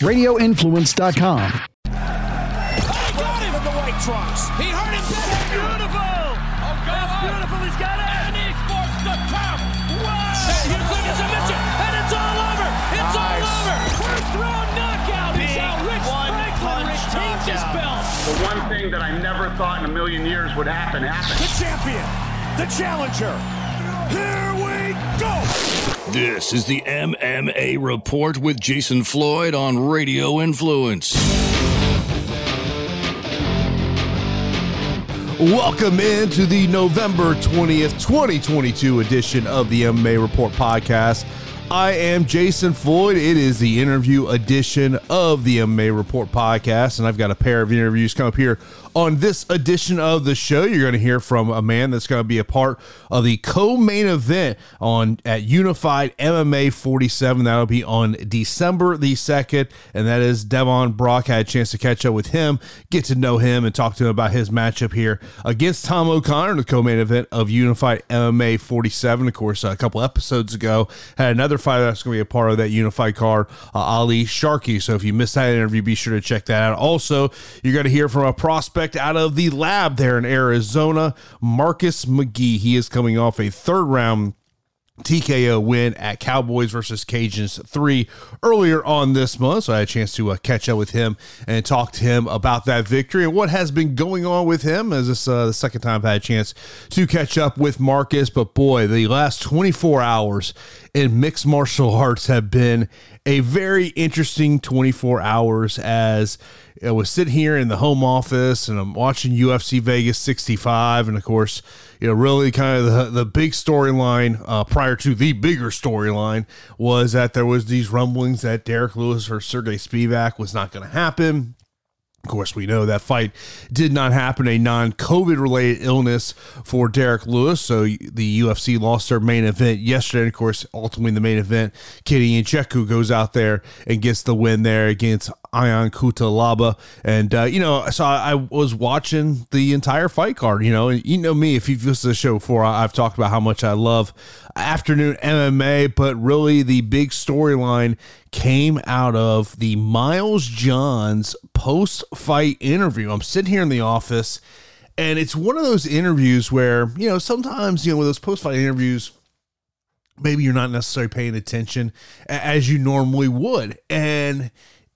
RadioInfluence.com. got him in the white trunks. He hurt him. That's beautiful. Oh, God. That's beautiful. He's got it. And he forced the count. Wow. Here's Lucas Mitchell. And it's all over. It's all over. First round knockout. Big is how Rich Franklin retains his belt. The one thing that I never thought in a million years would happen happened. The champion. The challenger. Here we go. This is the MMA Report with Jason Floyd on Radio Influence. Welcome into the November 20th, 2022 edition of the MMA Report podcast. I am Jason Floyd. It is the interview edition of the MMA Report podcast, and I've got a pair of interviews come up here on this edition of the show. You're going to hear from a man that's going to be a part of the co-main event on at Unified MMA 47. That'll be on December the 2nd, and that is Devon Brock. I had a chance to catch up with him, get to know him, and talk to him about his matchup here against Tom O'Connor, in the co-main event of Unified MMA 47. Of course, a couple episodes ago, had another fighter that's going to be a part of that Unified card, uh, Ali Sharkey. So if you missed that interview, be sure to check that out. Also, you're going to hear from a prospect out of the lab there in Arizona, Marcus McGhee. He is coming off a third round TKO win at Cowboys versus Cajuns 3 earlier on this month. So I had a chance to uh, catch up with him and talk to him about that victory and what has been going on with him. As this uh, the second time I've had a chance to catch up with Marcus. But boy, the last 24 hours in mixed martial arts have been a very interesting 24 hours as I was sitting here in the home office and I'm watching UFC Vegas 65. And of course, you know, really kind of the, the big storyline uh, prior to the bigger storyline was that there was these rumblings that Derek Lewis or Sergey Spivak was not going to happen. Of course, we know that fight did not happen, a non COVID related illness for Derek Lewis. So the UFC lost their main event yesterday. And of course, ultimately, the main event, Gideon Nzechukwu goes out there and gets the win there against Ion Cutelaba. And, uh, you know, so I, I, was watching the entire fight card, you know, and you know me, if you've listened to the show before, I've talked about how much I love afternoon MMA, but really the big storyline came out of the Miles Johns post fight interview. I'm sitting here in the office, and it's one of those interviews where, you know, sometimes, you know, with those post fight interviews, maybe you're not necessarily paying attention as you normally would. And,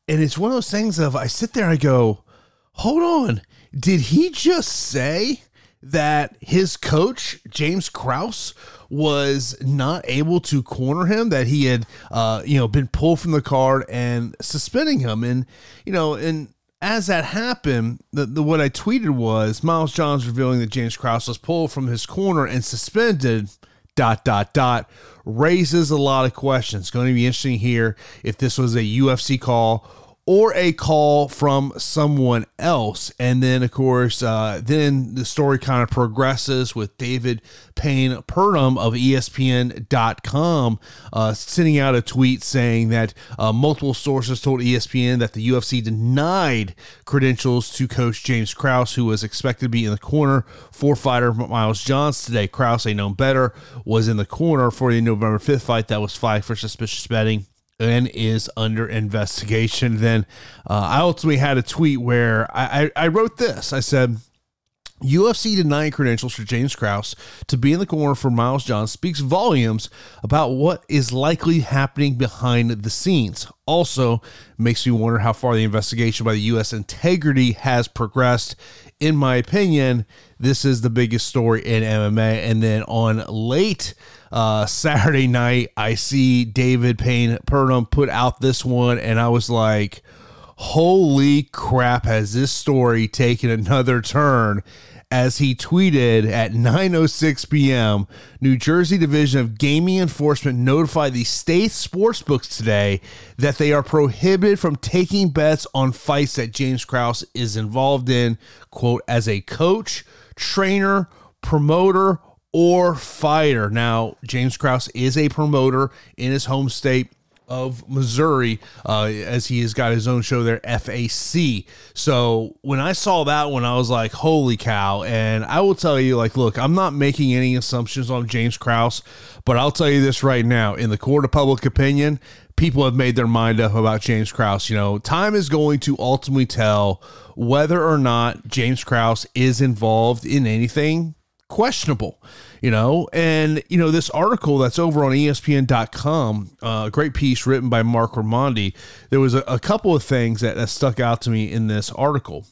and it's one of those things of I sit there, I go, hold on, did he just say that his coach, James Krause, was not able to corner him, that he had, uh, you know, been pulled from the card and suspending him. And, you know, and as that happened, the, the what I tweeted was Miles Johns revealing that James Krause was pulled from his corner and suspended. Dot dot dot raises a lot of questions. It's going to be interesting here if this was a UFC call or a call from someone else. And then, of course, uh, then the story kind of progresses with David Payne Purdum of ESPN.com uh, sending out a tweet saying that uh, multiple sources told ESPN that the UFC denied credentials to coach James Krause, who was expected to be in the corner for fighter Miles Johns today. Krause, a known better, was in the corner for the November 5th fight that was flagged for suspicious betting and is under investigation. Then uh, I ultimately had a tweet where I, I, I wrote this. I said, UFC denying credentials for James Krause to be in the corner for Miles John speaks volumes about what is likely happening behind the scenes. Also, makes me wonder how far the investigation by the U.S. integrity has progressed. In my opinion, this is the biggest story in MMA. And then on late uh, Saturday night, I see David Payne Purdum put out this one, and I was like, holy crap, has this story taken another turn? As he tweeted at 9:06 p.m., New Jersey Division of Gaming Enforcement notified the state sportsbooks today that they are prohibited from taking bets on fights that James Krause is involved in, quote, as a coach, trainer, promoter, or fighter. Now, James Krause is a promoter in his home state of Missouri, uh, as he has got his own show there, FAC. So when I saw that one, I was like, holy cow. And I will tell you, like, look, I'm not making any assumptions on James Krause, but I'll tell you this right now in the court of public opinion, people have made their mind up about James Krause. You know, time is going to ultimately tell whether or not James Krause is involved in anything questionable, you know. And, you know, this article that's over on ESPN.com, a uh, great piece written by Marc Raimondi, there was a, a couple of things that, that stuck out to me in this article.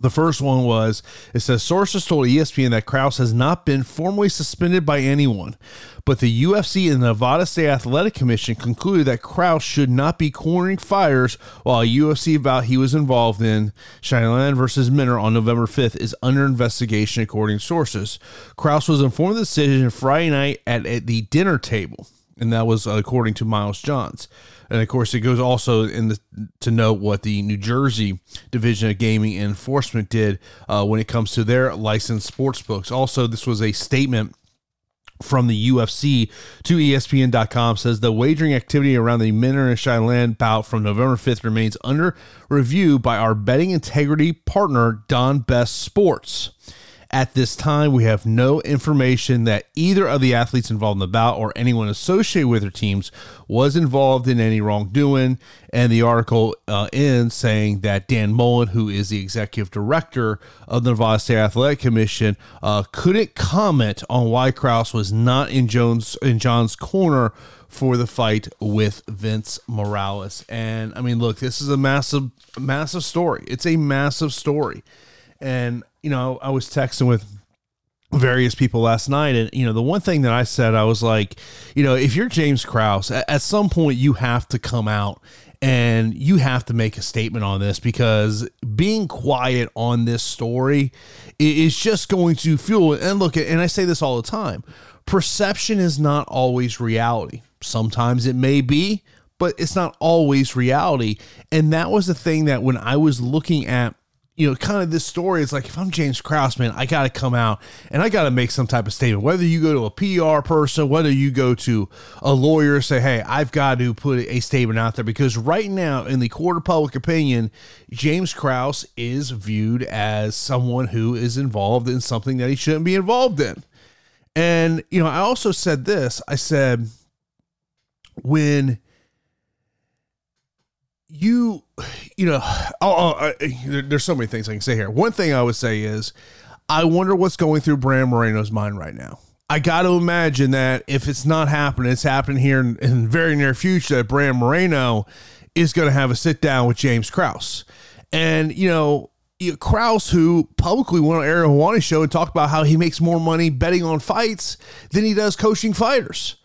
The first one was it says sources told ESPN that Krause has not been formally suspended by anyone, but the UFC and the Nevada State Athletic Commission concluded that Krause should not be cornering fires while a UFC bout he was involved in, Shayilan versus Minner on November 5th, is under investigation according to sources. Krause was informed of the decision Friday night at, at the dinner table, and that was according to Miles Johns. And of course, it goes also in the, to note what the New Jersey Division of Gaming Enforcement did uh, when it comes to their licensed sports books. Also, this was a statement from the UFC to ESPN.com says the wagering activity around the Minner and Shayilan bout from November 5th remains under review by our betting integrity partner, Don Best Sports. At this time, we have no information that either of the athletes involved in the bout or anyone associated with their teams was involved in any wrongdoing. And the article uh, ends saying that Dan Mullen, who is the executive director of the Nevada State Athletic Commission, uh, couldn't comment on why Krause was not in Jones in John's corner for the fight with Vince Morales. And I mean, look, this is a massive, massive story. It's a massive story. And you know, I was texting with various people last night and you know the one thing that i said i was like you know if you're james krause at, at, some point you have to come out and you have to make a statement on this because being quiet on this story is just going to fuel and look and i say this all the time perception is not always reality. Sometimes it may be but it's not always reality. And that was the thing that when i was looking at you know, kind of this story is like if I'm James Krause, man, I got to come out and I got to make some type of statement. Whether you go to a PR person, whether you go to a lawyer, say, hey, I've got to put a statement out there because right now, in the court of public opinion, James Krause is viewed as someone who is involved in something that he shouldn't be involved in. And, you know, I also said this I said, when you you know oh, oh there's so many things i can say here. One thing i would say is i wonder what's going through brandon moreno's mind right now. I got to imagine that if it's not happening it's happening here in, in very near future that brandon moreno is going to have a sit down with james krause. And you know Krause, who publicly went on Ariel Helwani's show and talked about how he makes more money betting on fights than he does coaching fighters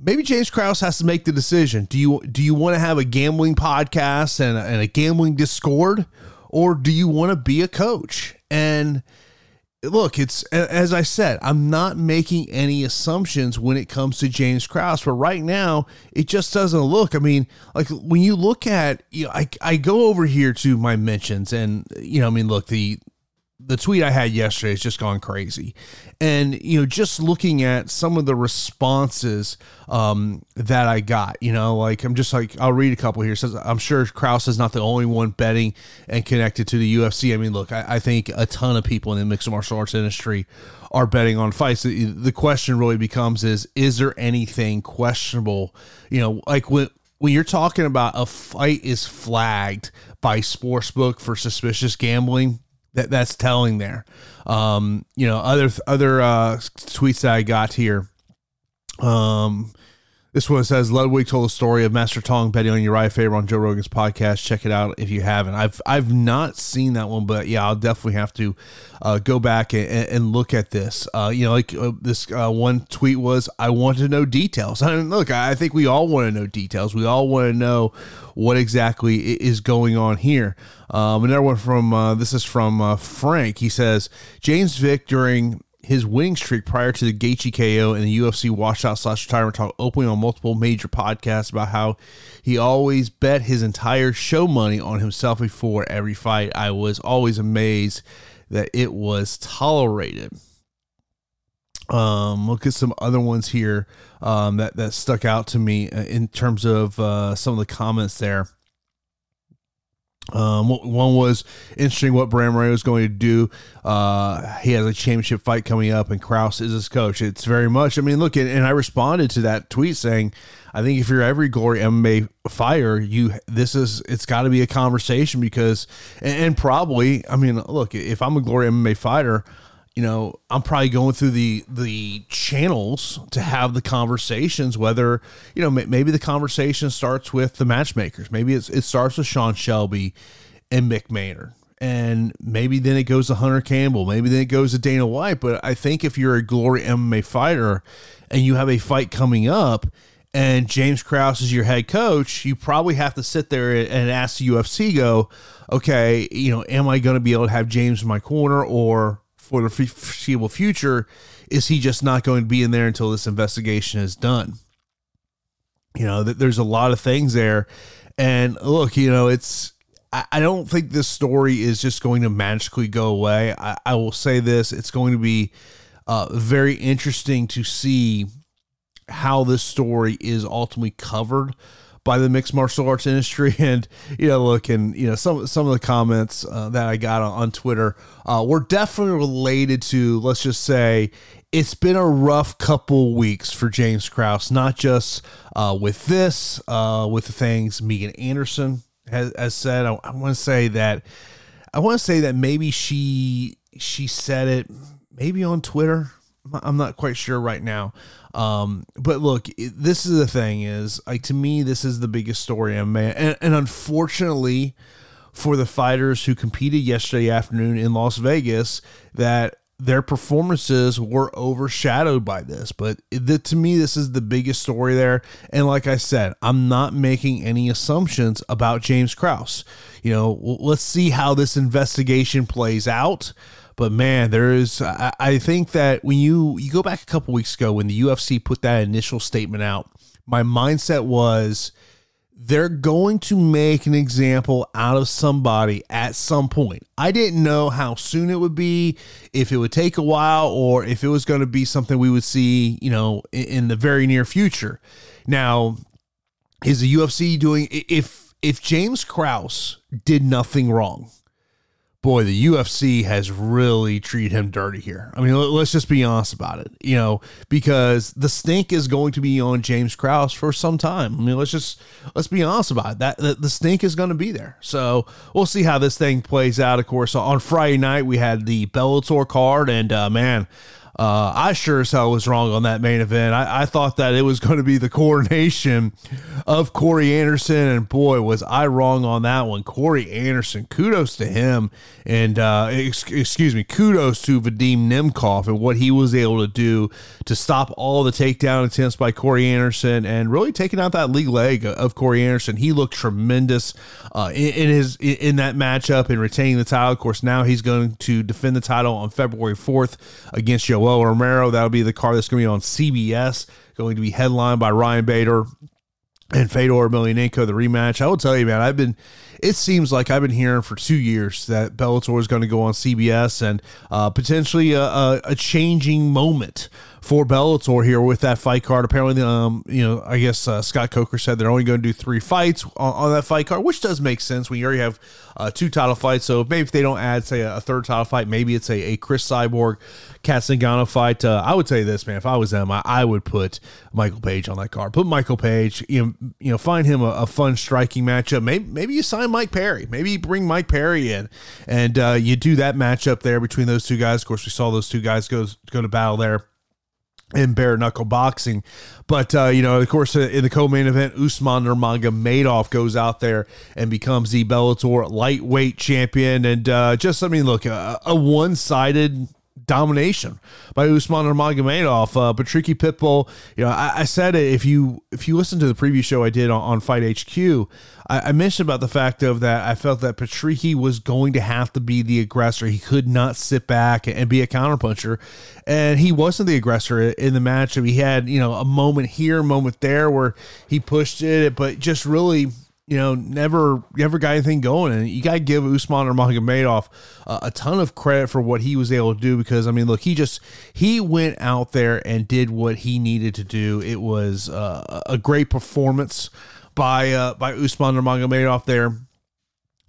maybe James Krause has to make the decision. Do you do you want to have a gambling podcast and a, and a gambling discord, or do you want to be a coach? And look, it's as I said, I'm not making any assumptions when it comes to James Krause, but right now it just doesn't look. I mean, like when you look at, you know, I I go over here to my mentions, and you know, I mean, look the the tweet I had yesterday has just gone crazy. And, you know, just looking at some of the responses um, that I got, you know, like I'm just like, I'll read a couple here. It says, I'm sure Krause is not the only one betting and connected to the UFC. I mean, look, I, I think a ton of people in the mixed martial arts industry are betting on fights. The, the question really becomes is, is there anything questionable? You know, like when, when you're talking about a fight is flagged by sportsbook for suspicious gambling, that that's telling there. Um, you know, other other uh, tweets that I got here. Um, this one says Ludwig told the story of Master Tong betting on Urijah Faber on Joe Rogan's podcast. Check it out if you haven't. I've I've not seen that one, but yeah, I'll definitely have to uh, go back and, and, look at this. Uh, you know, like uh, this uh, one tweet was, "I want to know details." Look, I think we all want to know details. We all want to know what exactly is going on here. Um, another one from uh, this is from uh, Frank. He says James Vick during his winning streak prior to the Gaethje KO and the UFC washout slash retirement talk openly on multiple major podcasts about how he always bet his entire show money on himself before every fight. I was always amazed that it was tolerated. Um, look at some other ones here um, that that stuck out to me uh, in terms of uh, some of the comments there. Um, one was interesting what Brandon Moreno is going to do. Uh, he has a championship fight coming up, and Krause is his coach. It's very much. I mean, look, and I responded to that tweet saying, I think if you're every Glory MMA fighter, you this is it's got to be a conversation because, and, and probably, I mean, look, if I'm a Glory MMA fighter, you know, I'm probably going through the the channels to have the conversations. Whether you know, maybe the conversation starts with the matchmakers. Maybe it's, it starts with Sean Shelby and Mick Maynard, and maybe then it goes to Hunter Campbell. Maybe then it goes to Dana White. But I think if you're a Glory MMA fighter and you have a fight coming up, and James Krause is your head coach, you probably have to sit there and ask the UFC, go, okay, you know, am I going to be able to have James in my corner or for the foreseeable future, is he just not going to be in there until this investigation is done? You know, that there's a lot of things there. And look, you know, it's, I don't think this story is just going to magically go away. I, I will say this it's going to be uh, very interesting to see how this story is ultimately covered by the mixed martial arts industry. And you know, look, and you know, some some of the comments uh, that I got on, on Twitter uh, were definitely related to, let's just say, it's been a rough couple weeks for James Krause, not just uh, with this, uh, with the things Megan Anderson has, has said. I, I want to say that I want to say that maybe she she said it maybe on Twitter. I'm not quite sure right now. Um, but look, this is the thing is like to me, this is the biggest story man, and, and unfortunately for the fighters who competed yesterday afternoon in Las Vegas, that their performances were overshadowed by this. But the, to me, this is the biggest story there. And like I said, I'm not making any assumptions about James Krause. You know, let's see how this investigation plays out. But man, there is. I, I think that when you you go back a couple weeks ago when the UFC put that initial statement out, my mindset was they're going to make an example out of somebody at some point. I didn't know how soon it would be, if it would take a while, or if it was going to be something we would see, you know, in, in the very near future. Now, is the UFC doing if if James Krause did nothing wrong? Boy, the UFC has really treated him dirty here. I mean, let's just be honest about it, you know, because the stink is going to be on James Krause for some time. I mean, let's just let's be honest about it. That, that the stink is going to be there. So we'll see how this thing plays out. Of course, on Friday night we had the Bellator card, and uh, man, uh, I sure as hell was wrong on that main event. I, I thought that it was going to be the coronation of Corey Anderson, and boy, was I wrong on that one. Corey Anderson, kudos to him, and uh, ex- excuse me, kudos to Vadim Nemkov and what he was able to do to stop all the takedown attempts by Corey Anderson and really taking out that league leg of Corey Anderson. He looked tremendous uh, in, in, his in that matchup and retaining the title. Of course, now he's going to defend the title on February fourth against Joe Yoel Romero. That'll be the card that's going to be on CBS, going to be headlined by Ryan Bader and Fedor Emelianenko, the rematch. I will tell you, man, I've been, it seems like I've been hearing for two years that Bellator is going to go on CBS and uh, potentially a, a, a, changing moment for Bellator here with that fight card. Apparently, um, you know, I guess uh, Scott Coker said they're only going to do three fights on, on, that fight card, which does make sense when you already have uh, two title fights. So maybe if they don't add, say, a, a third title fight, maybe it's a, a Cris Cyborg Cat Zingano fight. Uh, I would tell you this, man. If I was them, I, I, would put Michael Page on that card. Put Michael Page. You know, you know, find him a, a fun striking matchup. Maybe maybe you sign Mike Perry. Maybe you bring Mike Perry in, and uh, you do that matchup there between those two guys. Of course, we saw those two guys go go to battle there in bare knuckle boxing. But, uh, you know, of course, uh, in the co main event, Usman Nurmagomedov goes out there and becomes the Bellator lightweight champion. And uh, just, I mean, look, a, a one sided domination by Usman Nurmagomedov. Uh, Patricky Pitbull, you know, I, I, said it, if you if you listen to the previous show I did on, on Fight HQ, I, I, mentioned about the fact of that I felt that Patricky was going to have to be the aggressor. He could not sit back and be a counterpuncher, and he wasn't the aggressor in the match. He had you know a moment here, moment there where he pushed it, but just really you know, never never got anything going. And you got to give Usman Nurmagomedov uh, a ton of credit for what he was able to do because I mean, look, he just he went out there and did what he needed to do. It was uh, a great performance by uh, by Usman or Nurmagomedov there.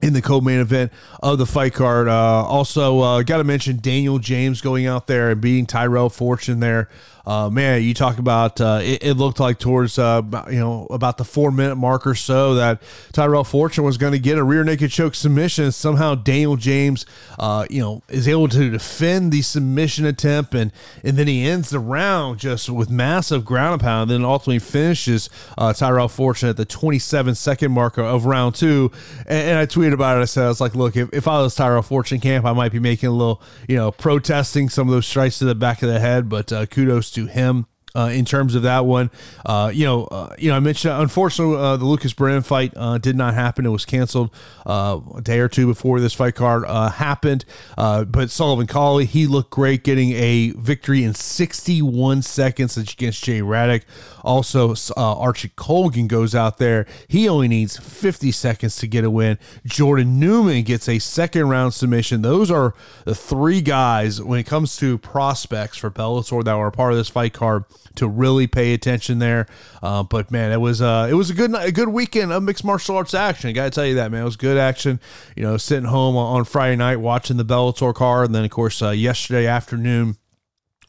in the co-main event of the fight card. Uh, also, uh, got to mention Daniel James going out there and beating Tyrell Fortune there uh, man, you talk about uh, it, it, looked like towards uh, you know about the four minute mark or so that Tyrell Fortune was going to get a rear naked choke submission. Somehow Daniel James, uh, you know, is able to defend the submission attempt, and and then he ends the round just with massive ground and pound. And then ultimately finishes uh, Tyrell Fortune at the 27 second marker of round two. And, and, I tweeted about it. I said I was like, look, if, if I was Tyrell Fortune camp, I might be making a little you know protesting some of those strikes to the back of the head, but uh, kudos to him. Uh, in terms of that one. Uh, you know, uh, you know, I mentioned unfortunately uh, the Lucas Brennan fight uh, did not happen. It was canceled a day or two before this fight card happened. but Sullivan Cauley, he looked great, getting a victory in 61 seconds against Jay Raddick. Also, Archie Colgan goes out there. He only needs 50 seconds to get a win. Jordan Newman gets a second round submission. Those are the three guys when it comes to prospects for Bellator that were a part of this fight card to really pay attention there. Uh, but man, it was uh, it was a good a good weekend of mixed martial arts action. I got to tell you that man, it was good action. You know, sitting home on Friday night watching the Bellator card, and then of course uh, yesterday afternoon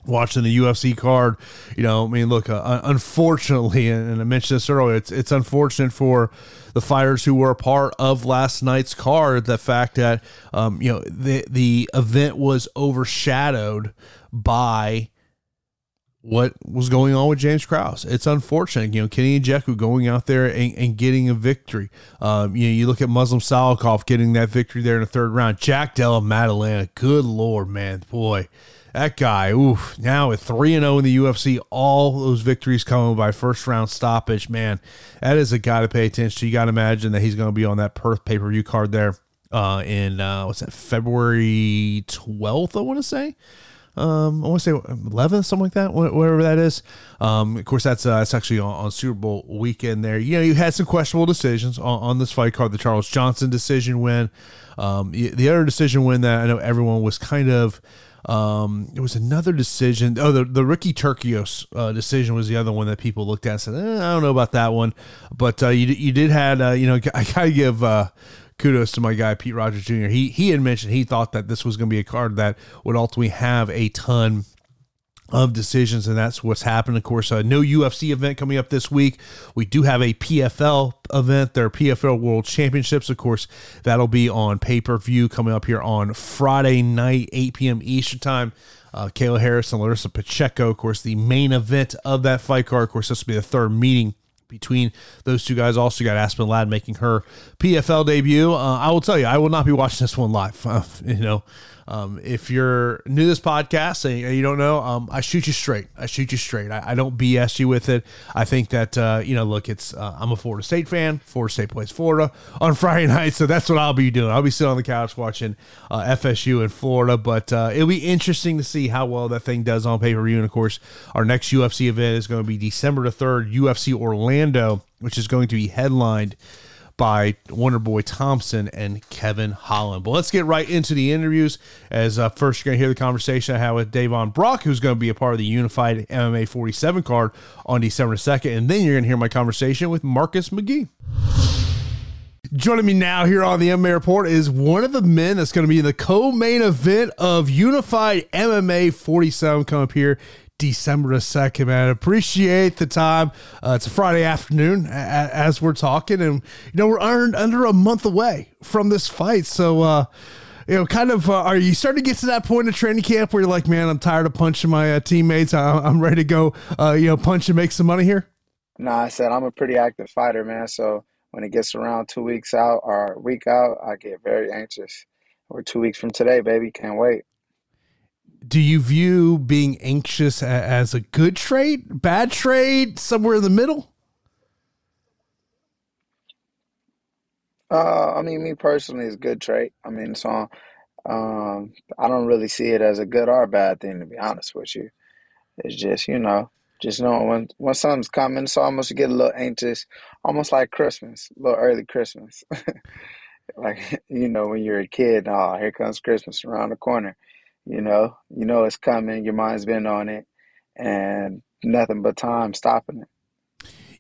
watching the UFC card. You know, I mean, look, uh, unfortunately, and I mentioned this earlier, it's it's unfortunate for the fighters who were a part of last night's card. The fact that um, you know the the event was overshadowed by what was going on with James Krause. It's unfortunate, you know, Kenny Nzechukwu going out there and, and getting a victory. Um, you know, you look at Muslim Salikhov getting that victory there in the third round. Jack Della Maddalena, good lord, man, boy, that guy. Oof, now with three and zero oh in the UFC, all those victories coming by first round stoppage. Man, that is a guy to pay attention to. You got to imagine that he's going to be on that Perth pay per view card there uh, in uh, what's that February twelfth? I want to say. Um, I want to say 11th, something like that, whatever that is. Um, of course, that's uh, that's actually on, on, Super Bowl weekend. There, you know, you had some questionable decisions on, on this fight card. The Charles Johnson decision win. Um, the other decision win that I know everyone was kind of. Um, it was another decision. Oh, the, the Ricky Turcios uh, decision was the other one that people looked at and said, eh, I don't know about that one. But uh, you, you did had, uh, you know, I got to give uh, kudos to my guy Pete Rogers Jr. He he had mentioned he thought that this was going to be a card that would ultimately have a ton of decisions, and that's what's happened. Of course, a no UFC event coming up this week. We do have a PFL event, their PFL World Championships. Of course, that'll be on pay per view coming up here on Friday night, 8 p.m. Eastern Time. Uh, Kayla Harris and Larissa Pacheco, of course, the main event of that fight card. Of course, this will be the third meeting between those two guys. Also, got Aspen Ladd making her PFL debut. Uh, I will tell you, I will not be watching this one live. Uh, you know, um, if you're new to this podcast and you don't know, um, I shoot you straight. I shoot you straight. I, I don't BS you with it. I think that uh, you know, look, it's uh, I'm a Florida State fan. Florida State plays Florida on Friday night, so that's what I'll be doing. I'll be sitting on the couch watching uh, FSU in Florida. But uh, it'll be interesting to see how well that thing does on pay per view. And of course, our next UFC event is going to be December the third, UFC Orlando, which is going to be headlined by Wonder Boy Thompson and Kevin Holland. But let's get right into the interviews. As uh, first, you're going to hear the conversation I had with Devon Brock, who's going to be a part of the Unified MMA 47 card on December 2nd. And then you're going to hear my conversation with Marcus McGhee. Joining me now here on the MMA Report is one of the men that's going to be in the co-main event of Unified MMA 47 come up here December 2nd, man. Appreciate the time. Uh, it's a Friday afternoon as we're talking, and, you know, we're under a month away from this fight. So, uh, you know, kind of, uh, are you starting to get to that point of training camp where you're like, man, I'm tired of punching my uh, teammates. I- am ready to go, uh, you know, punch and make some money here? No, I said I'm a pretty active fighter, man. So when it gets around two weeks out or a week out, I get very anxious. We're two weeks from today, baby. Can't wait do you view being anxious as a good trait, bad trait, somewhere in the middle? Uh, I mean, me personally, it's good trait. I mean, so um, I don't really see it as a good or a bad thing, to be honest with you. It's just, you know, just knowing when when something's coming, so almost get a little anxious, almost like Christmas, a little early Christmas. like you know, when you're a kid, oh, here comes Christmas around the corner. You know, you know it's coming. Your mind's been on it, and nothing but time stopping it.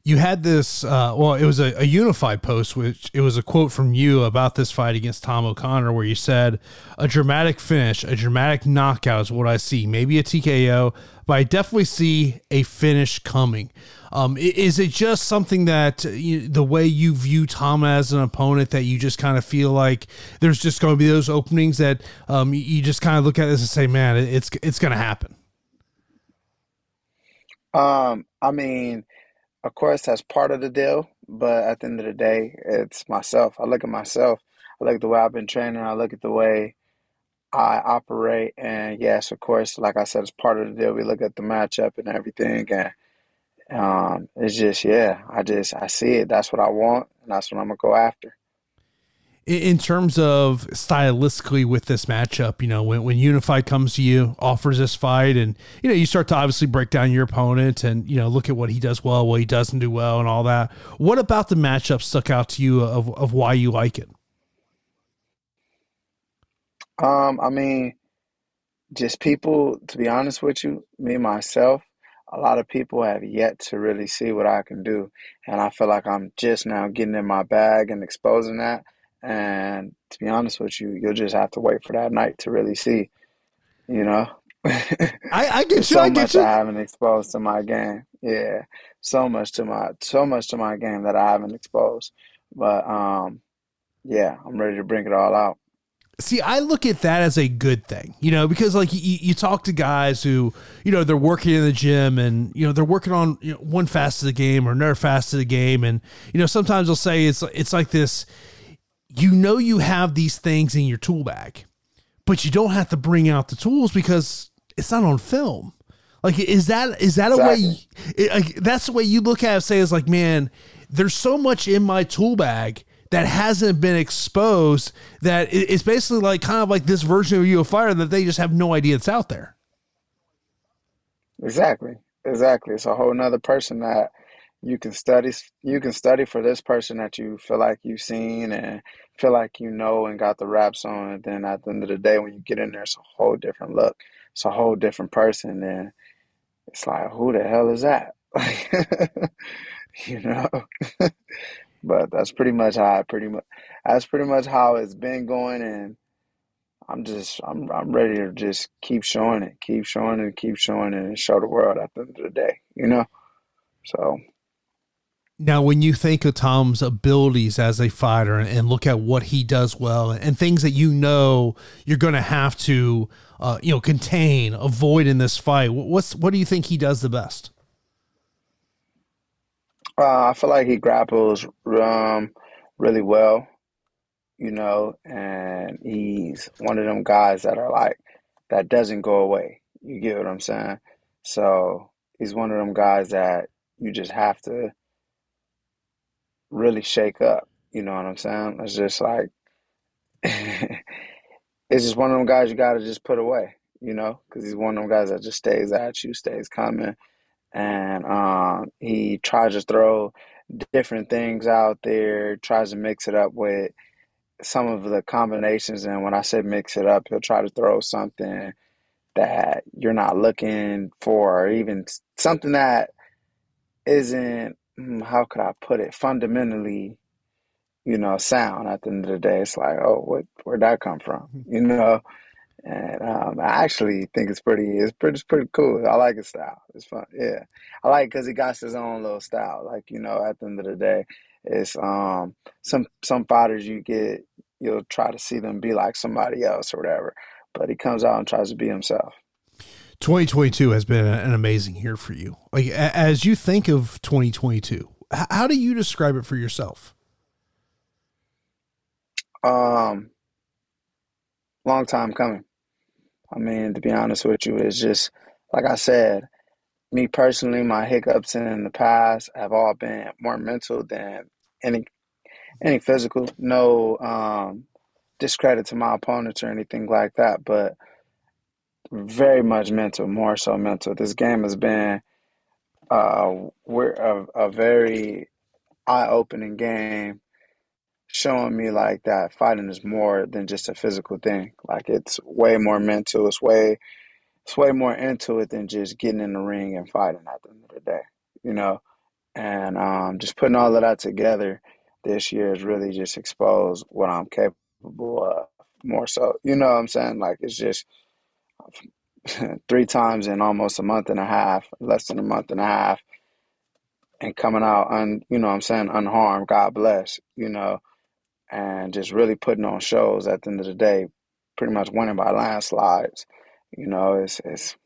You had this uh, well it was a, a, unified post which it was a quote from you about this fight against tom o'connor where you said a dramatic finish a dramatic knockout is what i see. Maybe a tko but i definitely see a finish coming. Um, is it just something that you, the way you view tom as an opponent that you just kind of feel like there's just going to be those openings that um, you just kind of look at this and say man it's it's going to happen um i mean of course, that's part of the deal. But at the end of the day, it's myself. I look at myself. I look at the way I've been training. I look at the way I operate. And yes, of course, like I said, it's part of the deal. We look at the matchup and everything. And um, it's just, yeah, I just, I see it. That's what I want. And that's what I'm going to go after in terms of stylistically with this matchup, you know, when, when Unified comes to you, offers this fight, and you know, you start to obviously break down your opponent and you know, look at what he does well, what he doesn't do well, and all that. What about the matchup stuck out to you of of why you like it? Um, I mean, just people. To be honest with you, me myself, a lot of people have yet to really see what I can do, and I feel like I'm just now getting in my bag and exposing that and to be honest with you, you'll just have to wait for that night to really see. You know, I, I get you. so I get much you. I haven't exposed to my game. Yeah, so much to my so much to my game that I haven't exposed. But um, yeah, I'm ready to bring it all out. See, I look at that as a good thing, you know, because like you, you talk to guys who, you know, they're working in the gym and you know they're working on you know, one fast of the game or another fast of the game, and you know sometimes they'll say it's it's like this you know you have these things in your tool bag, but you don't have to bring out the tools because it's not on film. Like, is that is that exactly. a way? Like, that's the way you look at it. Say, is like, man, there's so much in my tool bag that hasn't been exposed that it's basically like kind of like this version of you of fire that they just have no idea it's out there. Exactly, exactly. It's a whole nother person that you can study you can study for this person that you feel like you've seen and feel like you know and got the raps on and then at the end of the day when you get in there it's a whole different look. It's a whole different person and it's like who the hell is that? You know? But that's pretty much how I pretty much that's pretty much how it's been going and I'm just I'm I'm ready to just keep showing it keep showing it keep showing it and show the world at the end of the day you know? So now, when you think of Tom's abilities as a fighter and look at what he does well and things that you know you're going to have to, uh, you know, contain, avoid in this fight, what's what do you think he does the best? Uh, I feel like he grapples um, really well, you know, and he's one of them guys that are like that doesn't go away. You get what I'm saying? So he's one of them guys that you just have to really shake up. You know what I'm saying? It's just like it's just one of them guys you got to just put away. You know, because he's one of them guys that just stays at you, stays coming, and um, he tries to throw different things out there, tries to mix it up with some of the combinations. And when I say mix it up, he'll try to throw something that you're not looking for, or even something that isn't Mm, how could I put it, fundamentally, you know, sound at the end of the day. It's like, oh, what, where'd that come from? Mm-hmm. You know? And um, I actually think it's pretty, it's pretty, it's pretty cool. I like his style. It's fun. Yeah. I like because he got his own little style. Like, you know, at the end of the day, it's um some some fighters you get, you'll try to see them be like somebody else or whatever. But he comes out and tries to be himself. 2022 has been an amazing year for you. Like as you think of 2022, how do you describe it for yourself? Um, long time coming. I mean, to be honest with you, it's just like I said. Me personally, my hiccups in the past have all been more mental than any any physical. No um, discredit to my opponents or anything like that, but very much mental, more so mental. This game has been uh, we're a, a very eye-opening game, showing me like that fighting is more than just a physical thing. Like it's way more mental. It's way it's way more into it than just getting in the ring and fighting at the end of the day. You know, and um, just putting all of that together this year has really just exposed what I'm capable of more so. You know what I'm saying? Like it's just three times in almost a month and a half, less than a month and a half, and coming out un you know what I'm saying, unharmed, God bless, you know, and just really putting on shows at the end of the day, pretty much winning by landslides. You know, it's it's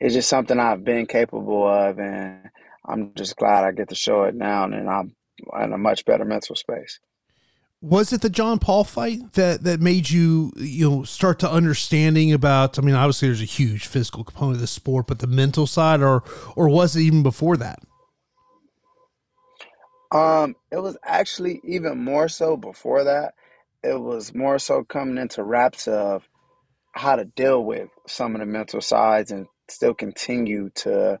it's just something I've been capable of and I'm just glad I get to show it now and I'm in a much better mental space. Was it the John Paul fight that that made you you know start to understanding about? I mean, obviously there's a huge physical component of the sport, but the mental side, or or was it even before that? Um, it was actually even more so before that. It was more so coming into wraps of how to deal with some of the mental sides and still continue to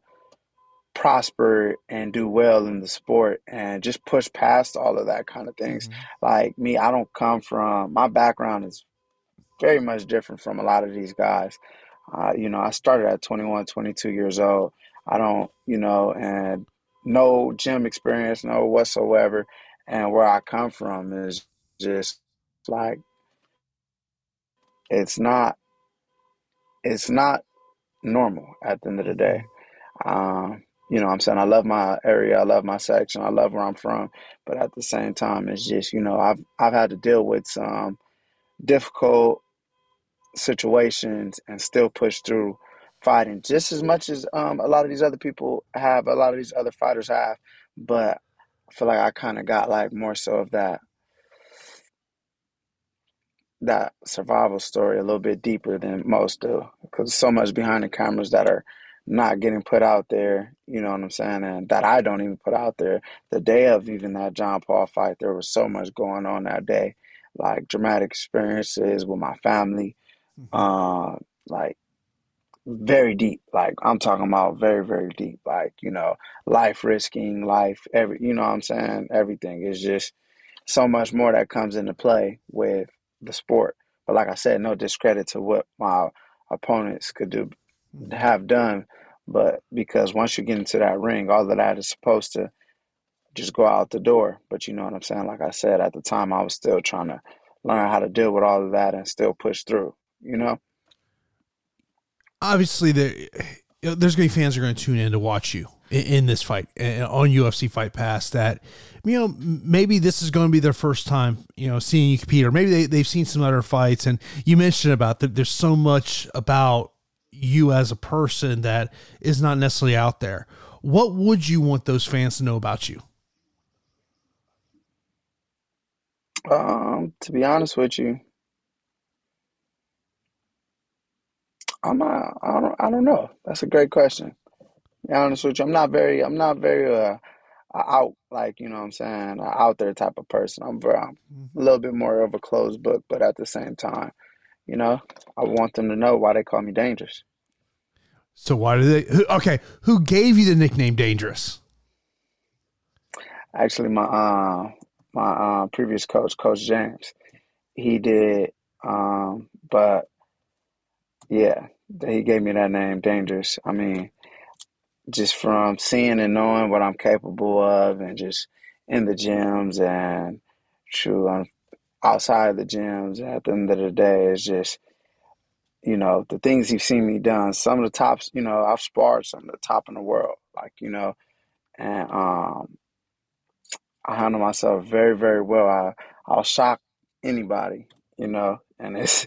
prosper and do well in the sport and just push past all of that kind of things. Mm-hmm. Like me, I don't come from my background is very much different from a lot of these guys. Uh, you know, I started at 21, 22 years old. I don't, you know, and no gym experience, no whatsoever. And where I come from is just like it's not it's not normal at the end of the day. Um, you know I'm saying? I love my area, I love my section, I love where I'm from. But at the same time, it's just, you know, I've I've had to deal with some difficult situations and still push through fighting just as much as um, a lot of these other people have, a lot of these other fighters have. But I feel like I kind of got like more so of that that survival story a little bit deeper than most do because so much behind the cameras that are not getting put out there, you know what I'm saying, and that I don't even put out there. The day of even that John Paul fight, there was so much going on that day, like dramatic experiences with my family, mm-hmm. uh, like very deep. Like I'm talking about very, very deep. Like you know, life risking, life every, you know what I'm saying. Everything is just so much more that comes into play with the sport. But like I said, no discredit to what my opponents could do mm-hmm. have done but because once you get into that ring, all of that is supposed to just go out the door. But you know what I'm saying? Like I said, at the time, I was still trying to learn how to deal with all of that and still push through, you know? Obviously, there, there's going to be fans who are going to tune in to watch you in, this fight eh, on UFC Fight Pass that, you know, maybe this is going to be their first time, you know, seeing you compete, or maybe they, they've seen some other fights. And you mentioned about that there's so much about you as a person that is not necessarily out there. What would you want those fans to know about you? Um, to be honest with you, I'm not, I don't I don't know. That's a great question. To be honest with you, I'm not very I'm not very uh out like you know what I'm saying out there type of person. I'm very I'm mm-hmm. a little bit more of a closed book, but at the same time, you know, I want them to know why they call me dangerous. So why do they? Who, okay, who gave you the nickname Dangerous? Actually, my uh, my uh, previous coach, Coach James, he did. Um, but yeah, he gave me that name, Dangerous. I mean, just from seeing and knowing what I'm capable of, and just in the gyms and true, outside the gyms. At the end of the day, it's just you know, the things you've seen me done, some of the tops, you know, I've sparred some of the top in the world, like, you know, and um, I handle myself very, very well. I, I'll shock anybody, you know, and it's,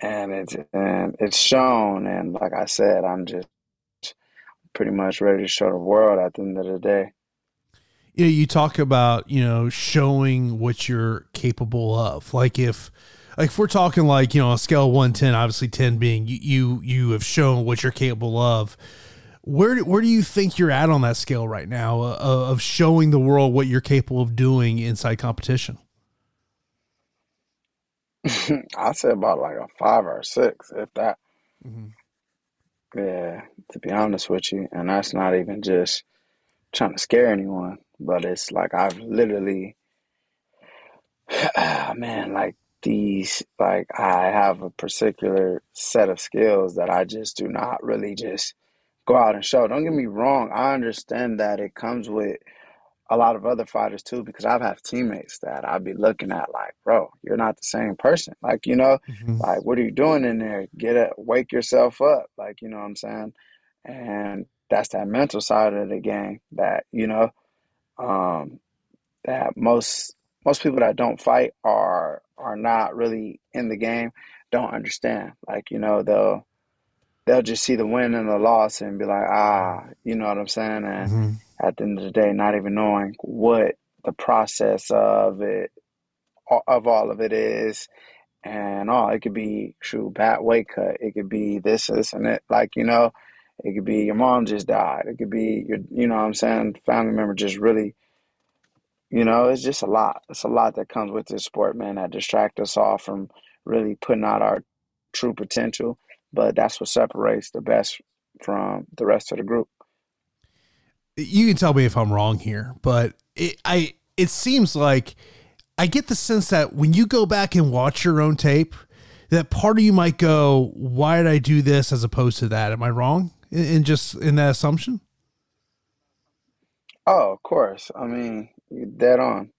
and it's, and it's shown. And like I said, I'm just pretty much ready to show the world at the end of the day. You know, you talk about, you know, showing what you're capable of. Like if, like if we're talking like you know a scale one ten, obviously ten being you, you you have shown what you're capable of. Where where do you think you're at on that scale right now uh, of showing the world what you're capable of doing inside competition? I say about like a five or a six, if that. Mm-hmm. Yeah, to be honest with you, and that's not even just trying to scare anyone, but it's like I've literally, man, like these like I have a particular set of skills that I just do not really just go out and show. Don't get me wrong. I understand that it comes with a lot of other fighters too, because I've had teammates that I'd be looking at like, bro, you're not the same person. Like, you know, mm-hmm. like what are you doing in there? Get it, wake yourself up. Like, you know what I'm saying? And that's that mental side of the game that, you know, um, that most most people that don't fight are are not really in the game, don't understand. Like, you know, they'll they'll just see the win and the loss and be like, ah, you know what I'm saying? And mm-hmm. at the end of the day, not even knowing what the process of it, of all of it is. And all oh, it could be true bad weight cut. It could be this, this, and it. Like you know, it could be your mom just died. It could be your, you know, what I'm saying family member just really, you know, it's just a lot. It's a lot that comes with this sport, man. That distract us all from really putting out our true potential but that's what separates the best from the rest of the group. You can tell me if I'm wrong here, but it, I it seems like I get the sense that when you go back and watch your own tape, that part of you might go, "Why did I do this?" as opposed to that. Am I wrong in, in just in that assumption? Oh, of course. I mean, you're dead on.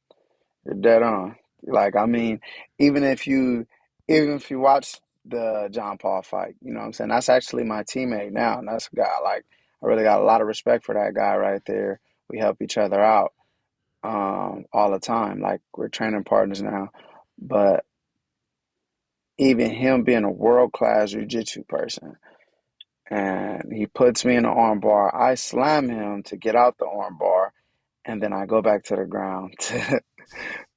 You're dead on. Like, I mean, even if you even if you watch the John Paul fight. You know what I'm saying? That's actually my teammate now. And that's a guy like I really got a lot of respect for that guy right there. We help each other out um, all the time. Like we're training partners now. But even him being a world class jiu-jitsu person and he puts me in the armbar, I slam him to get out the armbar and then I go back to the ground to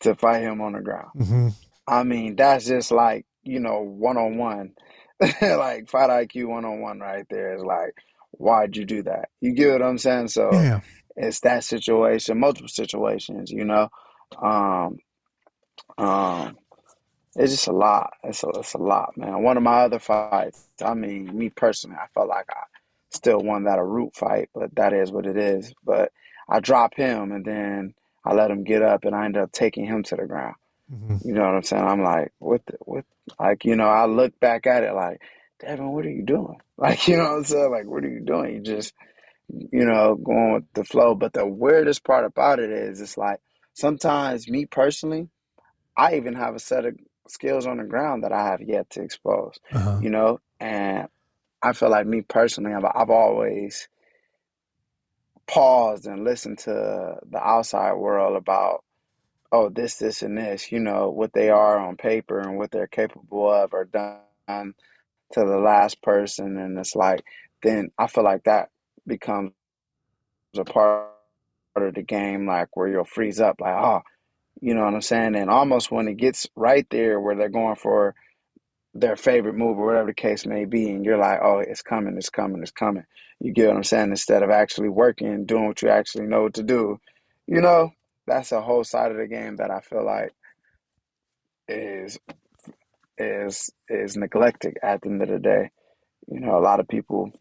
to fight him on the ground. Mm-hmm. I mean, that's just like you know, one on one, like fight IQ one on one right there is like, why'd you do that? You get what I'm saying? So yeah. it's that situation, multiple situations, you know. Um, um, it's just a lot. It's a, it's a lot, man. One of my other fights, I mean, me personally, I felt like I still won that a root fight, but that is what it is. But I drop him and then I let him get up and I ended up taking him to the ground. Mm-hmm. You know what I'm saying? I'm like, what the, what like, you know, I look back at it like, Devon, what are you doing? Like, you know what I'm saying? Like, what are you doing? You just, you know, going with the flow. But the weirdest part about it is it's like sometimes me personally, I even have a set of skills on the ground that I have yet to expose. Uh-huh. You know? And I feel like me personally, I've, I've always paused and listened to the outside world about oh, this, this, and this, you know, what they are on paper and what they're capable of or done to the last person. And it's like, then I feel like that becomes a part of the game, like where you'll freeze up, like, oh, you know what I'm saying? And almost when it gets right there where they're going for their favorite move or whatever the case may be, and you're like, oh, it's coming, it's coming, it's coming. You get what I'm saying? Instead of actually working, doing what you actually know to do, you know, that's a whole side of the game that I feel like is is is neglected at the end of the day. You know, a lot of people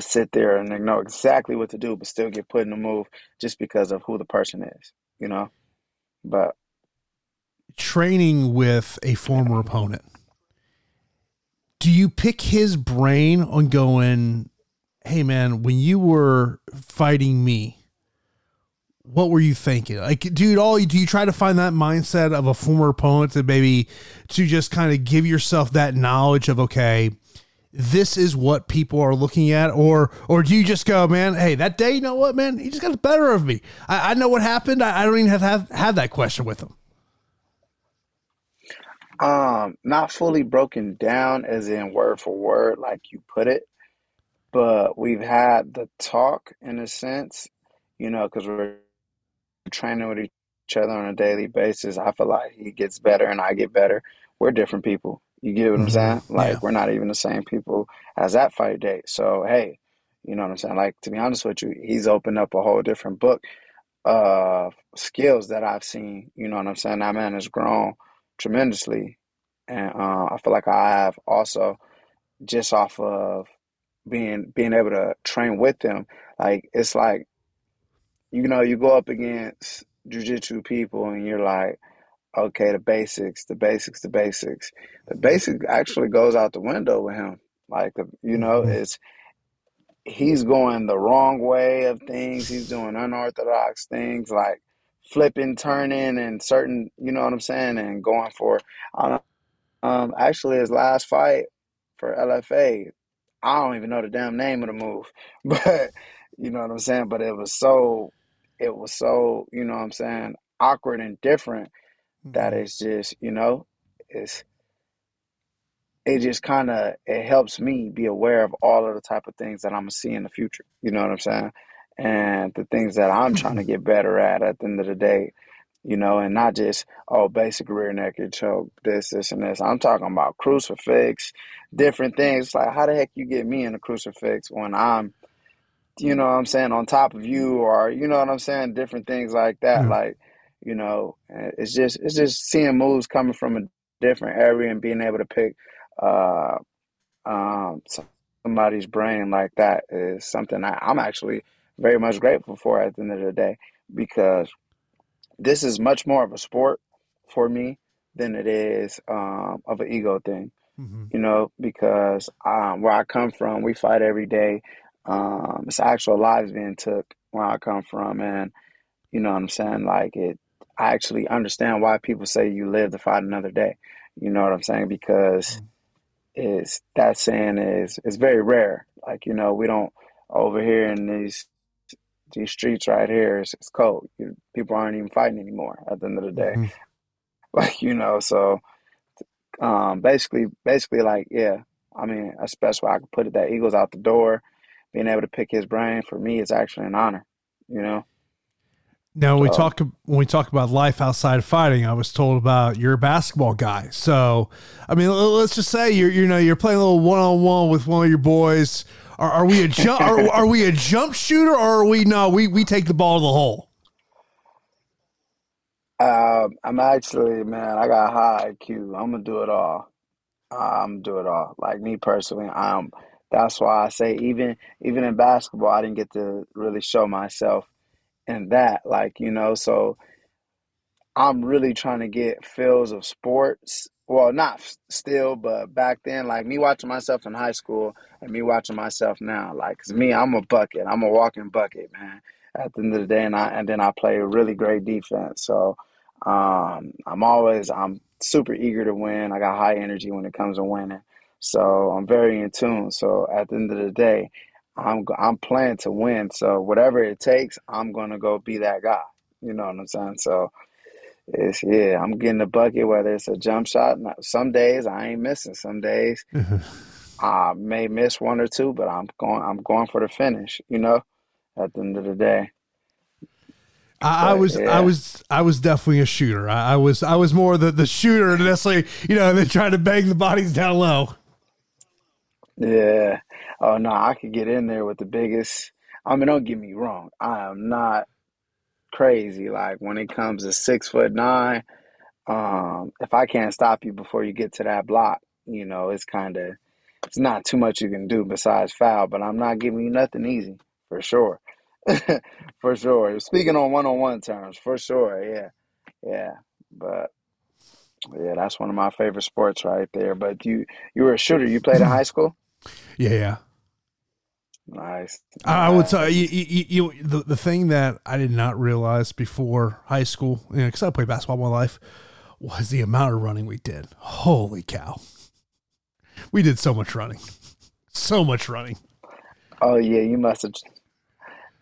sit there and they know exactly what to do, but still get put in the move just because of who the person is. You know, but training with a former opponent. Do you pick his brain on going, hey man, when you were fighting me, what were you thinking? Like, dude, all do you try to find that mindset of a former opponent to maybe to just kind of give yourself that knowledge of okay, this is what people are looking at, or or do you just go, man, hey, that day, you know what, man, he just got the better of me. I, I know what happened. I, I, don't even have have have that question with him. Um, not fully broken down as in word for word, like you put it, but we've had the talk in a sense, you know, because we're training with each other on a daily basis, I feel like he gets better and I get better. We're different people. You get what I'm mm-hmm. saying? Like yeah. we're not even the same people as that fight date. So hey, you know what I'm saying? Like to be honest with you, he's opened up a whole different book of skills that I've seen. You know what I'm saying? That man has grown tremendously, and uh, I feel like I have also just off of being being able to train with him. Like it's like you know, you go up against jujitsu people and you're like, okay, the basics, the basics, the basics. The basic actually goes out the window with him. Like, you know, mm-hmm. it's he's going the wrong way of things. He's doing unorthodox things like flipping, turning, and certain, you know what I'm saying, and going for. Um, actually, his last fight for LFA, I don't even know the damn name of the move, but you know what I'm saying. But it was so, it was so, you know what I'm saying, awkward and different that Mhm. just, you know, it's it just kind of it helps me be aware of all of the type of things that I'm gonna see in the future. You know what I'm saying? And the things that I'm trying to get better at at the end of the day, you know, and not just oh basic rear naked choke, this, this, and this. I'm talking about crucifix, different things. Like how the heck you get me in a crucifix when I'm, you know what I'm saying, on top of you, or you know what I'm saying, different things like that. Yeah. Like, you know, it's just it's just seeing moves coming from a different area and being able to pick uh um somebody's brain like that is something I, I'm actually very much grateful for at the end of the day because this is much more of a sport for me than it is um, of an ego thing Mhm. you know, because um, where I come from, we fight every day. Um, it's actual lives being took where I come from, and you know what I'm saying. Like it, I actually understand why people say you live to fight another day. You know what I'm saying? Because it's that saying is is very rare. Like you know, we don't over here in these these streets right here. It's, it's cold. You, people aren't even fighting anymore. At the end of the day, Mhm. like you know, so um, basically, basically, like, yeah. I mean, that's the best way I could put it. That Eagles out the door, being able to pick his brain for me is actually an honor. You know, Now, when we talk when we talk about life outside of fighting, I was told about you're a basketball guy. So, I mean, let's just say you're you know you're playing a little one on one with one of your boys. Are, are we a jump? are, are we a jump shooter, or are we no? We we take the ball to the hole. um, I'm actually, man, I got high IQ. I'm gonna do it all. I'm gonna do it all. Like me personally, I'm. that's why I say even even in basketball, I didn't get to really show myself in that. Like you know, so I'm really trying to get feels of sports. Well, not f- still, but back then, like me watching myself in high school and me watching myself now. Like, 'cause me, I'm a bucket. I'm a walking bucket, man. At the end of the day, and I and then I play really great defense. So, um, I'm always I'm super eager to win. I got high energy when it comes to winning. So I'm very in tune. So at the end of the day, I'm go- I'm playing to win. So whatever it takes, I'm gonna go be that guy. You know what I'm saying? So. It's yeah, I'm getting the bucket whether it's a jump shot. Some days I ain't missing. Some days mm-hmm. I may miss one or two, but I'm going I'm going for the finish, you know, at the end of the day. I, But, was I was I was definitely a shooter. I, I was I was more the the shooter than necessarily you know than trying to bang the bodies down low. Yeah. Oh no, I could get in there with the biggest I mean, don't get me wrong. I am not crazy. Like when it comes to six foot nine, um, if I can't stop you before you get to that block, you know, it's kinda it's not too much you can do besides foul, but I'm not giving you nothing easy for sure. For sure. Speaking on one-on-one terms, for sure. Yeah. Yeah. But yeah, that's one of my favorite sports right there. But you you were a shooter. You played in high school? Yeah, yeah. Nice. I would tell you, you, you, you the, the thing that I did not realize before high school, you know, because I played basketball my life, was the amount of running we did. Holy cow. We did so much running. So much running. Oh yeah, you must have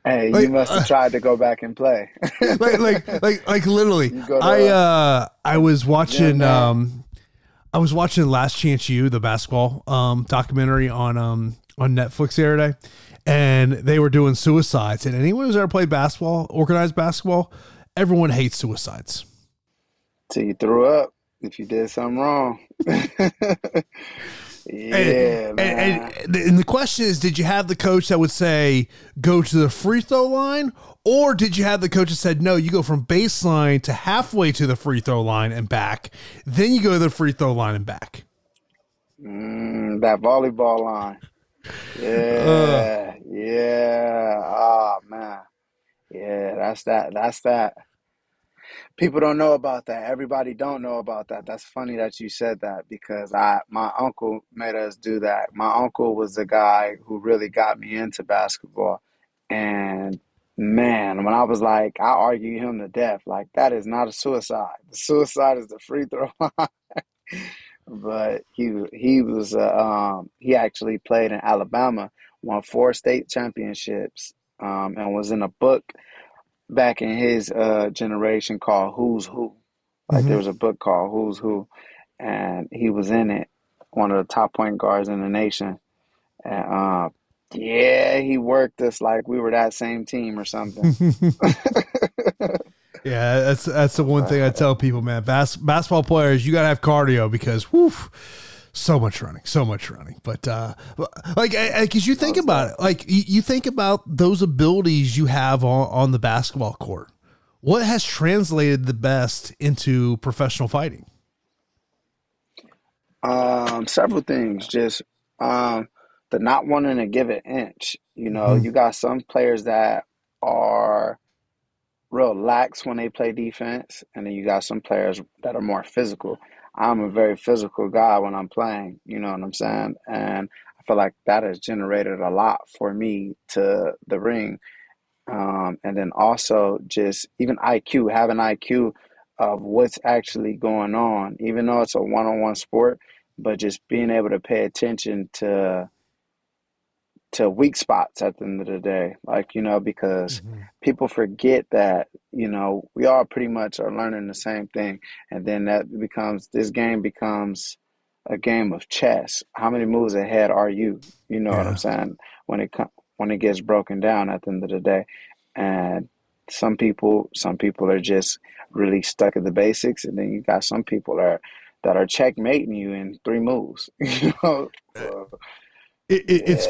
Hey, Like, you must uh, have tried to go back and play. like like like like literally I uh, uh I was watching man. um I was watching Last Chance U, the basketball um documentary on um on Netflix the other day and they were doing suicides and anyone who's ever played basketball, organized basketball, everyone hates suicides. Till you threw up if you did something wrong. yeah, and, and, and, and the question is, did you have the coach that would say go to the free throw line, or did you have the coach that said no, you go from baseline to halfway to the free throw line and back, then you go to the free throw line and back? Mm, that volleyball line. Yeah, yeah. Oh man. Yeah, that's that. That's that. people don't know about that. Everybody don't know about that. That's funny that you said that because I my uncle made us do that. My uncle was the guy who really got me into basketball. And man, when I was like, I argue him to death. Like that is not a suicide. The suicide is the free throw line. But he he was uh, um, he actually played in Alabama, won four state championships, um, and was in a book back in his uh, generation called Who's Who. Like Mhm. there was a book called Who's Who, and he was in it, one of the top point guards in the nation. And uh, yeah, he worked us like we were that same team or something. Yeah, that's that's the one thing I tell people, man. Bas- basketball players, you gotta have cardio because, woof, so much running, so much running. But uh, like, because you think about it, like you, you think about those abilities you have on, on the basketball court. What has translated the best into professional fighting? Um, several things. Just um, the not wanting to give an inch. You know, Mhm. you got some players that are real lax when they play defense, and then you got some players that are more physical. I'm a very physical guy when I'm playing, you know what I'm saying? And I feel like that has generated a lot for me to the ring. Um, and then also just even IQ, having IQ of what's actually going on, even though it's a one-on-one sport, but just being able to pay attention to to weak spots at the end of the day. Like, you know, because mm-hmm. people forget that, you know, we all pretty much are learning the same thing. And then that becomes this game becomes a game of chess. How many moves ahead are you? You know what I'm saying? When it com- when it gets broken down at the end of the day. And some people some people are just really stuck at the basics and then you got some people are that are checkmating you in three moves. you know? So, It, it, yeah. it's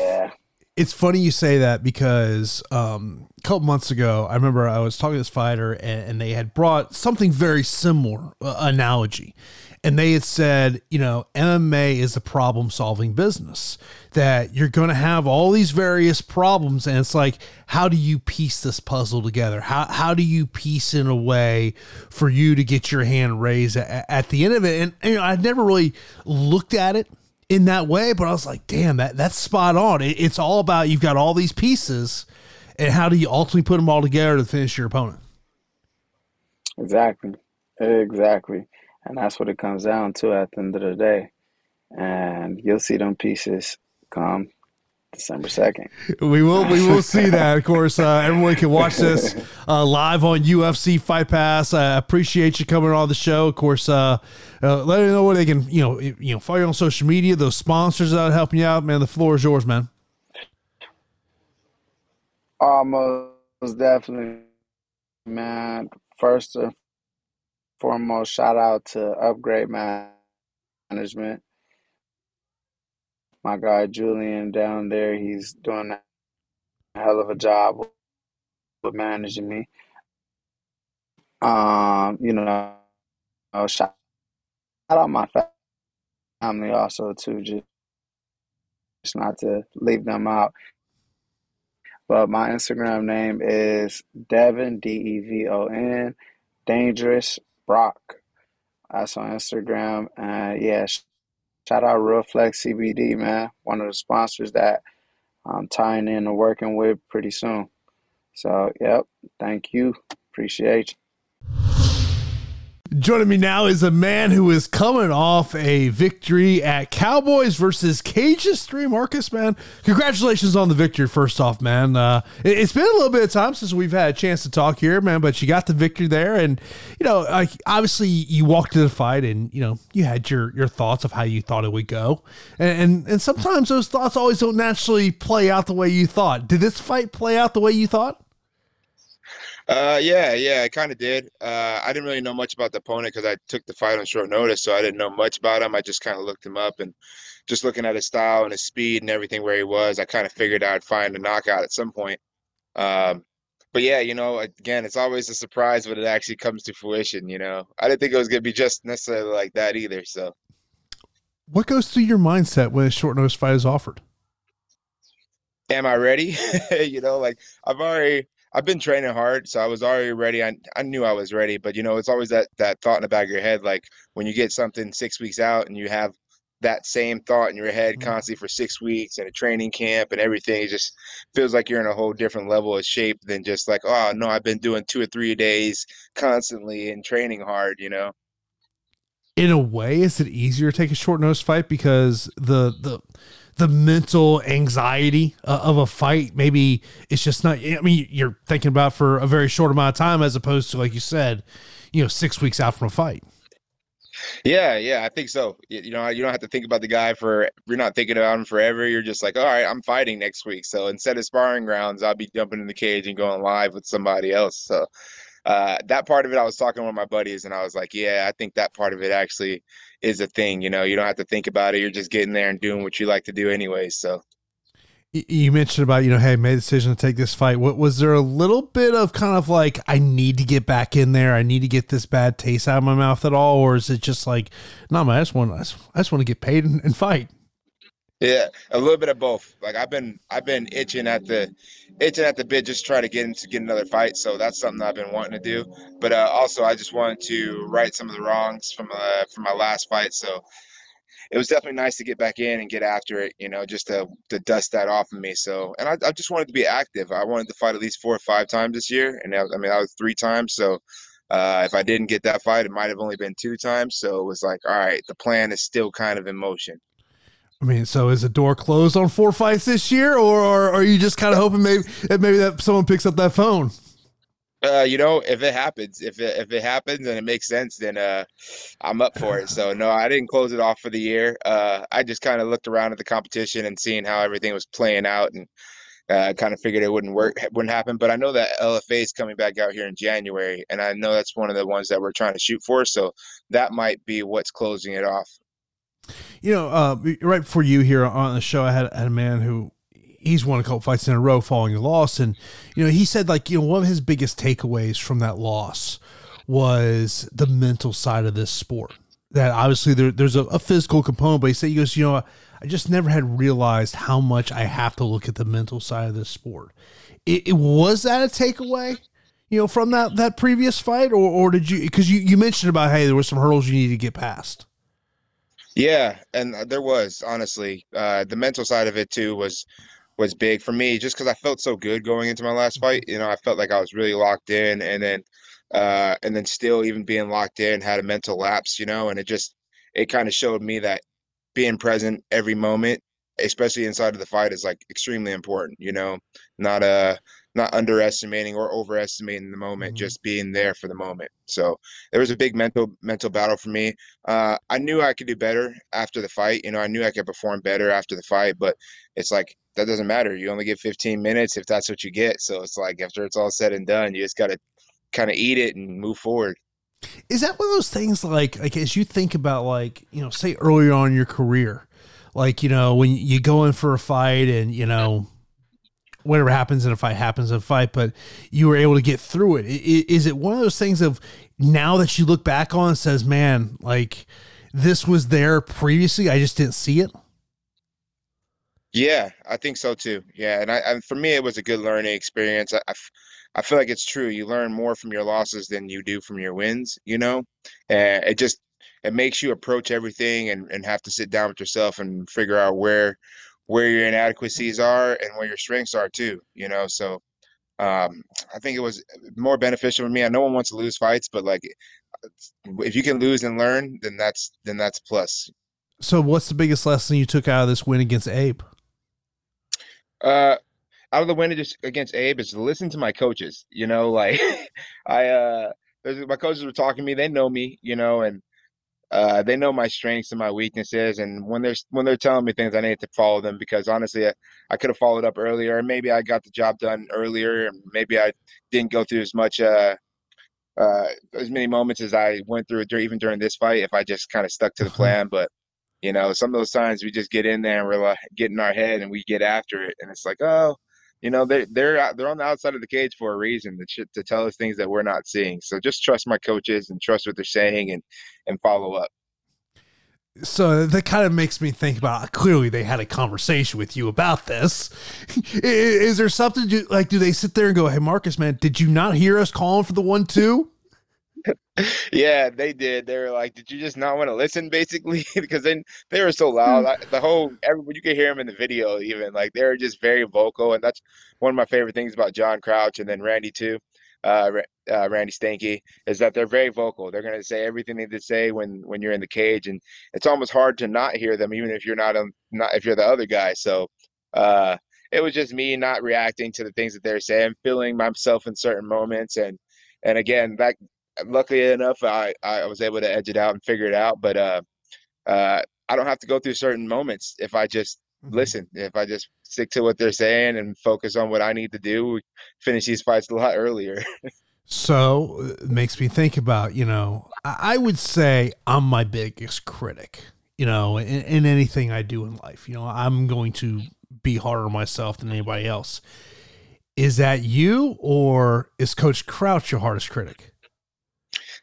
funny you say that because um, a couple months ago, I remember I was talking to this fighter and, and they had brought something very similar uh, analogy. And they had said, you know, MMA is a problem solving business, that you're going to have all these various problems. And it's like, how do you piece this puzzle together? How, how do you piece in a way for you to get your hand raised at, at the end of it? And, you know, I've never really looked at it in that way, but I was like, damn, that that's spot on. It, it's all about you've got all these pieces, and how do you ultimately put them all together to finish your opponent? Exactly. Exactly. And that's what it comes down to at the end of the day. And you'll see them pieces come December 2nd. We will we will see that. Of course, uh, everyone can watch this uh, live on UFC Fight Pass. I appreciate you coming on the show. Of course, uh, uh, let me know where they can you know you know follow you on social media. Those sponsors out helping you out, man. The floor is yours, man. Almost definitely, man. First and foremost, shout out to Upgrade Management. My guy Julian down there, he's doing a hell of a job with managing me. Um, you know, shout out my family also too, just not to leave them out. But my Instagram name is Devon D E V O N Dangerous Brock. That's on Instagram. And yeah, sh- shout out Real Flex CBD, man. One of the sponsors that I'm tying in and working with pretty soon. So, yep. Thank you. Appreciate you. Joining me now is a man who is coming off a victory at Cowboys versus Cages 3. Marcus, man, congratulations on the victory, first off, man. Uh, it, has been a little bit of time since we've had a chance to talk here, man, but you got the victory there. And, you know, obviously you walked to the fight and, you know, you had your, your thoughts of how you thought it would go. And, and, and sometimes those thoughts always don't naturally play out the way you thought. Did this fight play out the way you thought? Uh, yeah, yeah, I kind of did. Uh, I didn't really know much about the opponent because I took the fight on short notice, so I didn't know much about him. I just kind of looked him up and just looking at his style and his speed and everything where he was, I kind of figured I'd find a knockout at some point. Um, but yeah, you know, again, it's always a surprise when it actually comes to fruition. You know, I didn't think it was gonna be just necessarily like that either. So, What goes through your mindset when a short notice fight is offered? am I ready? you know, like I've already. I've been training hard, so I was already ready. I, I knew I was ready, but you know, it's always that that thought in the back of your head, like when you get something six weeks out and you have that same thought in your head Mhm. constantly for six weeks and a training camp and everything. It just feels like you're in a whole different level of shape than just like, oh no, I've been doing two or three days constantly and training hard, you know. in a way is it easier to take a short nose fight because the the the mental anxiety uh, of a fight maybe it's just not i mean you're thinking about for a very short amount of time as opposed to like you said you know six weeks out from a fight Yeah, yeah, I think so. You, know, you don't have to think about the guy for you're not thinking about him forever. You're just like, all right, I'm fighting next week. So instead of sparring grounds, I'll be jumping in the cage and going live with somebody else. So uh, that part of it, I was talking with my buddies, and I was like, yeah, I think that part of it actually is a thing. You know, you don't have to think about it. You're just getting there and doing what you like to do anyway. So. You mentioned about you know hey made a decision to take this fight what was there a little bit of kind of like i need to get back in there i need to get this bad taste out of my mouth at all or is it just like no man i just want i just, I just want to get paid and, and fight Yeah, a little bit of both. Like I've been I've been itching at the itching at the bit just to try to get into get another fight. So that's something I've been wanting to do. But uh, also I just wanted to right some of the wrongs from uh, from my last fight. So it was definitely nice to get back in and get after it, you know, just to to dust that off of me. So and I, I just wanted to be active. I wanted to fight at least four or five times this year, and I, I mean I was three times. So uh, if I didn't get that fight, it might have only been two times. So it was like, all right, the plan is still kind of in motion. I mean, so is the door closed on four fights this year, or, or are you just kind of hoping maybe that maybe that someone picks up that phone? Uh, you know, if it happens, if it if it happens and it makes sense, then uh, I'm up for it. So no, I didn't close it off for the year. Uh, I just kind of looked around at the competition and seeing how everything was playing out, and uh, kind of figured it wouldn't work, wouldn't happen. But I know that LFA is coming back out here in January, and I know that's one of the ones that we're trying to shoot for. So that might be what's closing it off. You know, uh, right before you here on the show, I had, had a man who he's won a couple fights in a row following a loss, and you know he said like you know one of his biggest takeaways from that loss was the mental side of this sport. That obviously there, there's a, a physical component, but he said he goes, you know, I just never had realized how much I have to look at the mental side of this sport. It, it was that a takeaway, you know, from that that previous fight, or or did you because you you mentioned about hey there were some hurdles you needed to get past. Yeah, and uh, there was honestly uh, the mental side of it too was was big for me just because I felt so good going into my last fight. You know, I felt like I was really locked in, and then uh, and then still even being locked in had a mental lapse. You know, and it just it kind of showed me that being present every moment, especially inside of the fight, is like extremely important. You know, not uh not underestimating or overestimating the moment, Mhm. just being there for the moment. So there was a big mental mental battle for me. Uh, I knew I could do better after the fight. You know, I knew I could perform better after the fight, but it's like that doesn't matter. You only get 15 minutes if that's what you get. So it's like after it's all said and done, you just got to kind of eat it and move forward. Is that one of those things like like as you think about like you know say earlier on in your career, like you know when you go in for a fight and you know whatever happens in a fight happens in a fight, but you were able to get through it. I- i- Is it one of those things of now that you look back on says, man, like this was there previously, I just didn't see it. Yeah, I think so too. Yeah, and I, and for me, it was a good learning experience. I, I feel like it's true. You learn more from your losses than you do from your wins, you know? And it just it makes you approach everything and, and have to sit down with yourself and figure out where where your inadequacies are and where your strengths are too, you know? So um, I think it was more beneficial for me. I know no one wants to lose fights, but like if you can lose and learn, then that's then that's a plus. So, what's the biggest lesson you took out of this win against Abe? Uh, out of the win against against Abe is listen to my coaches. You know, like I uh, my coaches were talking to me. They know me, you know, and uh, they know my strengths and my weaknesses. And when they're when they're telling me things, I need to follow them because honestly, I, I could have followed up earlier. and Maybe I got the job done earlier, and maybe I didn't go through as much uh, uh, as many moments as I went through even during this fight. If I just kind of stuck to the Mhm. plan, but you know, some of those times we just get in there and we're like get in our head and we get after it, and it's like, oh, you know, they're they're they're on the outside of the cage for a reason to to tell us things that we're not seeing. So just trust my coaches and trust what they're saying and and follow up. so that kind of makes me think about clearly they had a conversation with you about this. is, there something like do they sit there and go, "Hey Marcus, man, did you not hear us calling for the one two? yeah, they did. They were like, "Did you just not want to listen?" Basically, because then they were so loud. I, the whole everyone you could hear them in the video, even like they were just very vocal, and that's one of my favorite things about John Crouch and then Randy too. Uh, uh, Randy Stanky is that they're very vocal. They're going to say everything they need to say when when you're in the cage, and it's almost hard to not hear them, even if you're not um, not if you're the other guy. So uh, it was just me not reacting to the things that they're saying, feeling myself in certain moments, and and again that luckily enough, I, I was able to edge it out and figure it out. But uh, uh, I don't have to go through certain moments if I just mm-hmm. listen. If I just stick to what they're saying and focus on what I need to do, we finish these fights a lot earlier. so it makes me think about, you know, I would say I'm my biggest critic, you know, in, in anything I do in life. You know, I'm going to be harder on myself than anybody else. Is that you or is Coach Crouch your hardest critic?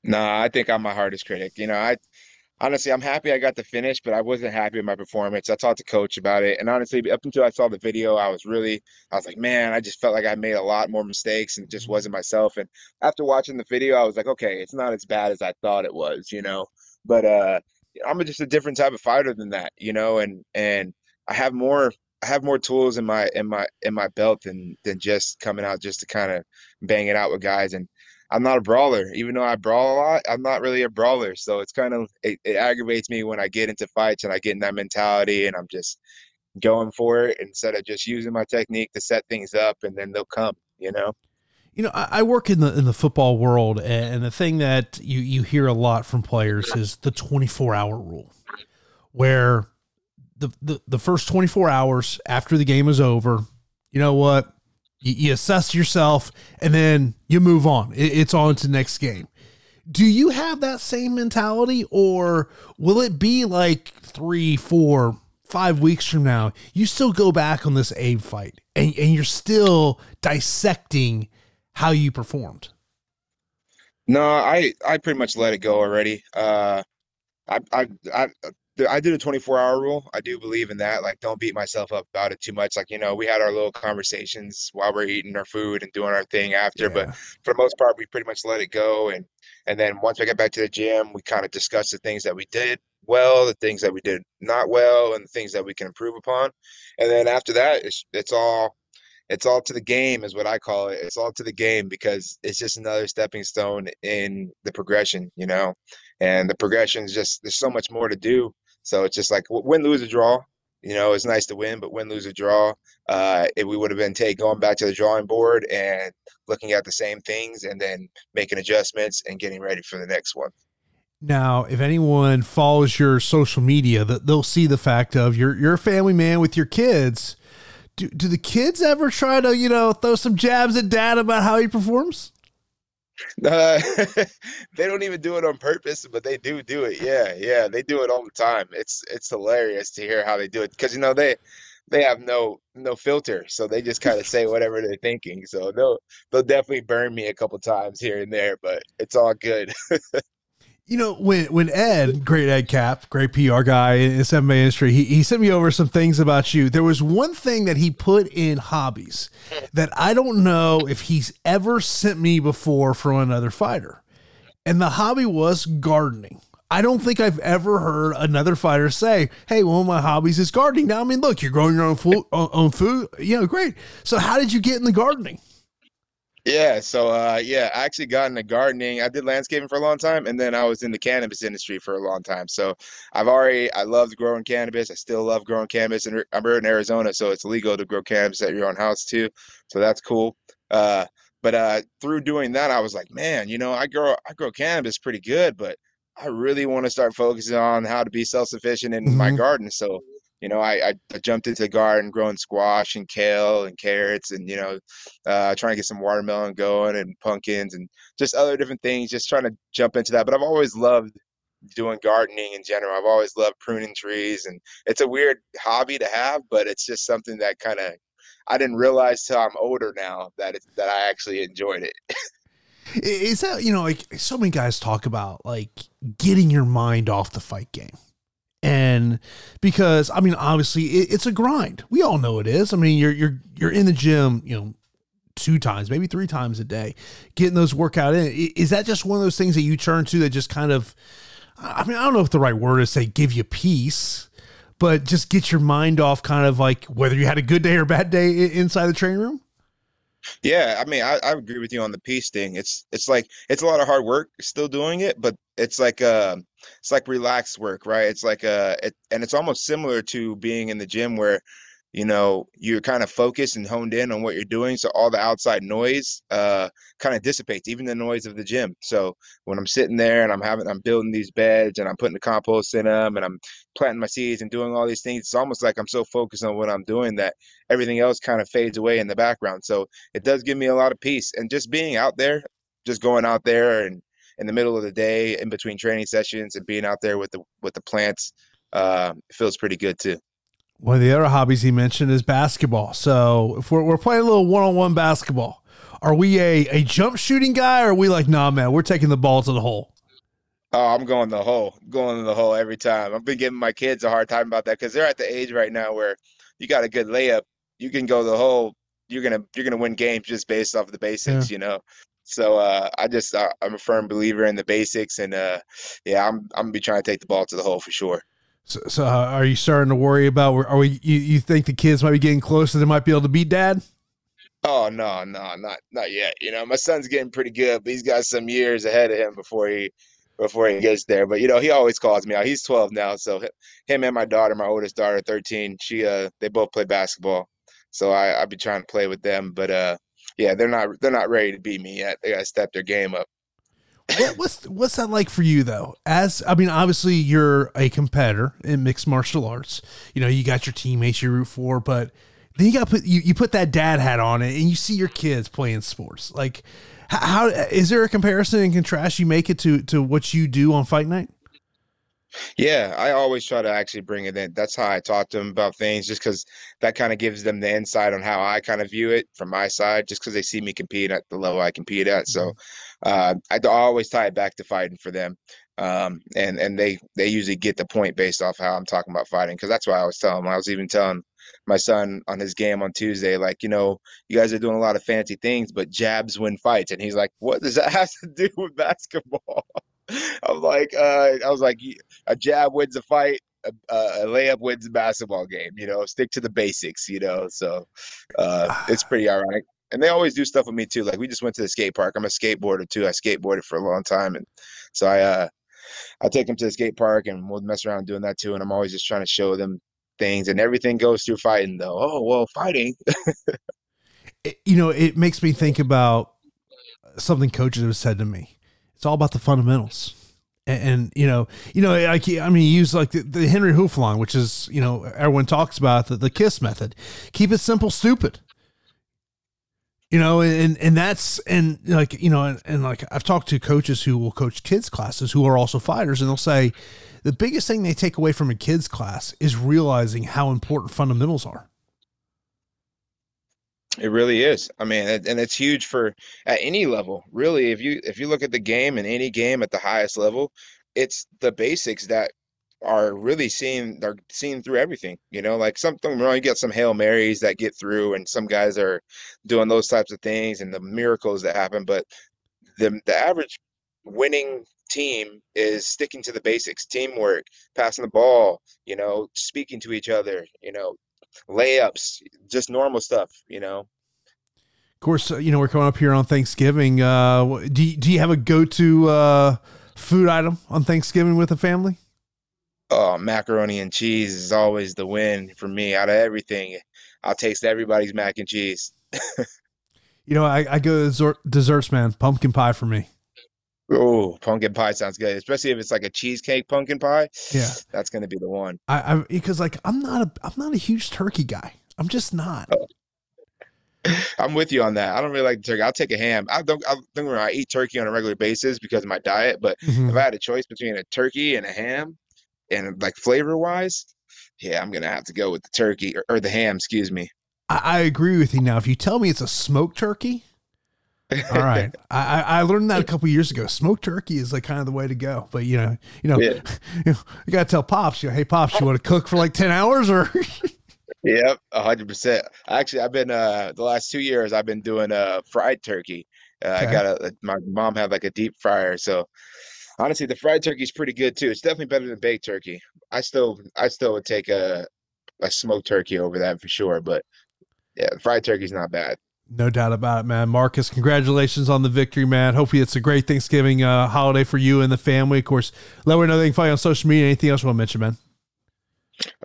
No, I think I'm my hardest critic. You know, I honestly I'm happy I got to finish, but I wasn't happy with my performance. I talked to coach about it, and honestly, up until I saw the video, I was really I was like, man, I just felt like I made a lot more mistakes and just mm-hmm. wasn't myself. And after watching the video, I was like, okay, it's not as bad as I thought it was, you know. But uh, I'm just a different type of fighter than that, you know, and and I have more I have more tools in my in my in my belt than than just coming out just to kind of bang it out with guys and I'm not a brawler. Even though I brawl a lot, I'm not really a brawler. So it's kind of it, it aggravates me when I get into fights and I get in that mentality and I'm just going for it instead of just using my technique to set things up and then they'll come, you know? You know, I, I work in the in the football world and the thing that you, you hear a lot from players is the 24 hour rule where the, the, the first 24 hours after the game is over, you know what? You, you assess yourself and then you move on. It, it's on to next game. Do you have that same mentality, or will it be like three, four, five weeks from now? You still go back on this Abe fight and, and you're still dissecting how you performed. No, I I pretty much let it go already. Uh, I I I I did a 24 hour rule. I do believe in that. Like, don't beat myself up about it too much. Like, you know, we had our little conversations while we're eating our food and doing our thing after, yeah. but for the most part, we pretty much let it go. And, and then once we get back to the gym, we kind of discuss the things that we did well, the things that we did not well, and the things that we can improve upon. And then after that, it's, it's all, it's all to the game is what I call it. It's all to the game because it's just another stepping stone in the progression, you know, and the progression is just, there's so much more to do so it's just like win, lose, or draw. You know, it's nice to win, but win, lose, or draw. Uh, we would have been take going back to the drawing board and looking at the same things and then making adjustments and getting ready for the next one. Now, if anyone follows your social media, that they'll see the fact of you're you're a family man with your kids. Do do the kids ever try to you know throw some jabs at dad about how he performs? Uh, they don't even do it on purpose, but they do do it. Yeah, yeah, they do it all the time. It's it's hilarious to hear how they do it because you know they they have no no filter, so they just kind of say whatever they're thinking. So they'll they'll definitely burn me a couple times here and there, but it's all good. You know, when when Ed, great Ed Cap, great PR guy in this MMA industry, he, he sent me over some things about you. There was one thing that he put in hobbies that I don't know if he's ever sent me before from another fighter. And the hobby was gardening. I don't think I've ever heard another fighter say, "Hey, one of my hobbies is gardening." Now, I mean, look, you're growing your own food, own food. You know, great. So, how did you get in the gardening? Yeah, so uh, yeah, I actually got into gardening. I did landscaping for a long time, and then I was in the cannabis industry for a long time. So I've already I loved growing cannabis. I still love growing cannabis, and I'm here in Arizona, so it's legal to grow cannabis at your own house too. So that's cool. Uh, but uh, through doing that, I was like, man, you know, I grow I grow cannabis pretty good, but I really want to start focusing on how to be self sufficient in mm-hmm. my garden. So you know, I, I, jumped into the garden growing squash and kale and carrots and, you know, uh, trying to get some watermelon going and pumpkins and just other different things, just trying to jump into that. But I've always loved doing gardening in general. I've always loved pruning trees and it's a weird hobby to have, but it's just something that kind of, I didn't realize till I'm older now that it's, that I actually enjoyed it. Is that, you know, like so many guys talk about like getting your mind off the fight game and because I mean, obviously, it, it's a grind. We all know it is. I mean, you're you're you're in the gym, you know, two times, maybe three times a day, getting those workout in. Is that just one of those things that you turn to that just kind of, I mean, I don't know if the right word is say give you peace, but just get your mind off kind of like whether you had a good day or bad day inside the training room? Yeah, I mean, I, I agree with you on the peace thing. It's it's like it's a lot of hard work still doing it, but it's like uh it's like relaxed work, right? It's like uh it, and it's almost similar to being in the gym where you know you're kind of focused and honed in on what you're doing so all the outside noise uh, kind of dissipates even the noise of the gym. So when i'm sitting there and i'm having i'm building these beds and i'm putting the compost in them and i'm planting my seeds and doing all these things it's almost like i'm so focused on what i'm doing that everything else kind of fades away in the background. So it does give me a lot of peace and just being out there just going out there and in the middle of the day in between training sessions and being out there with the with the plants uh, feels pretty good too one of the other hobbies he mentioned is basketball. So if we're, we're playing a little one on one basketball, are we a, a jump shooting guy or are we like, nah, man, we're taking the ball to the hole? Oh, I'm going the hole, going to the hole every time. I've been giving my kids a hard time about that because they're at the age right now where you got a good layup, you can go the hole. You're gonna you're gonna win games just based off the basics, yeah. you know. So uh, I just uh, I'm a firm believer in the basics, and uh, yeah, I'm I'm gonna be trying to take the ball to the hole for sure. So, so uh, are you starting to worry about? Are we? You, you think the kids might be getting closer? They might be able to beat dad. Oh no, no, not not yet. You know, my son's getting pretty good, but he's got some years ahead of him before he before he gets there. But you know, he always calls me out. He's 12 now, so him and my daughter, my oldest daughter, 13, she uh they both play basketball. So I I've been trying to play with them, but uh yeah, they're not they're not ready to beat me yet. They got to step their game up what, what's what's that like for you though? As I mean, obviously you're a competitor in mixed martial arts. You know, you got your teammates you root for, but then you got put you, you put that dad hat on it, and you see your kids playing sports. Like, how, how is there a comparison and contrast you make it to to what you do on fight night? Yeah, I always try to actually bring it in. That's how I talk to them about things, just because that kind of gives them the insight on how I kind of view it from my side, just because they see me compete at the level I compete at. So mm-hmm. uh, I always tie it back to fighting for them, um, and and they they usually get the point based off how I'm talking about fighting, because that's why I was telling them. I was even telling my son on his game on Tuesday, like, you know, you guys are doing a lot of fancy things, but jabs win fights, and he's like, what does that have to do with basketball? I'm like, uh, I was like, a jab wins a fight, a, a, layup wins a basketball game. You know, stick to the basics. You know, so uh, it's pretty ironic. And they always do stuff with me too. Like we just went to the skate park. I'm a skateboarder too. I skateboarded for a long time, and so I uh, I take them to the skate park and we'll mess around doing that too. And I'm always just trying to show them things, and everything goes through fighting though. Oh well, fighting. it, you know, it makes me think about something coaches have said to me it's all about the fundamentals. And, and you know, you know, like I mean, use like the, the Henry Hooftong, which is you know everyone talks about the, the KISS method. Keep it simple, stupid you know and and that's and like you know and, and, like i've talked to coaches who will coach kids classes who are also fighters and they'll say the biggest thing they take away from a kids class is realizing how important fundamentals are it really is. I mean, and it's huge for at any level. Really, if you if you look at the game in any game at the highest level, it's the basics that are really seen are seen through everything. You know, like something wrong, you get some hail marys that get through, and some guys are doing those types of things and the miracles that happen. But the the average winning team is sticking to the basics, teamwork, passing the ball, you know, speaking to each other, you know, layups, just normal stuff, you know. Of course, uh, you know we're coming up here on Thanksgiving. Uh, do you, do you have a go to uh, food item on Thanksgiving with the family? Oh, macaroni and cheese is always the win for me. Out of everything, I'll taste everybody's mac and cheese. you know, I, I go dessert, desserts, man. Pumpkin pie for me. Oh, pumpkin pie sounds good, especially if it's like a cheesecake pumpkin pie. Yeah, that's gonna be the one. I, I because like I'm not a I'm not a huge turkey guy. I'm just not. Oh. I'm with you on that. I don't really like turkey. I'll take a ham. I don't. I think I eat turkey on a regular basis because of my diet. But mm-hmm. if I had a choice between a turkey and a ham, and like flavor wise, yeah, I'm gonna have to go with the turkey or, or the ham. Excuse me. I, I agree with you. Now, if you tell me it's a smoked turkey, All right, I, I learned that a couple years ago. Smoked turkey is like kind of the way to go. But you know, you know, yeah. you, know, you gotta tell pops, you know, hey pops, you want to cook for like ten hours or? yep, hundred percent. Actually, I've been uh the last two years I've been doing uh fried turkey. Uh, okay. I got a my mom had like a deep fryer, so honestly, the fried turkey is pretty good too. It's definitely better than baked turkey. I still I still would take a a smoked turkey over that for sure, but yeah, fried turkey's not bad. No doubt about it, man. Marcus, congratulations on the victory, man. Hopefully, it's a great Thanksgiving uh, holiday for you and the family. Of course, let me know they can find you on social media. Anything else you want to mention, man?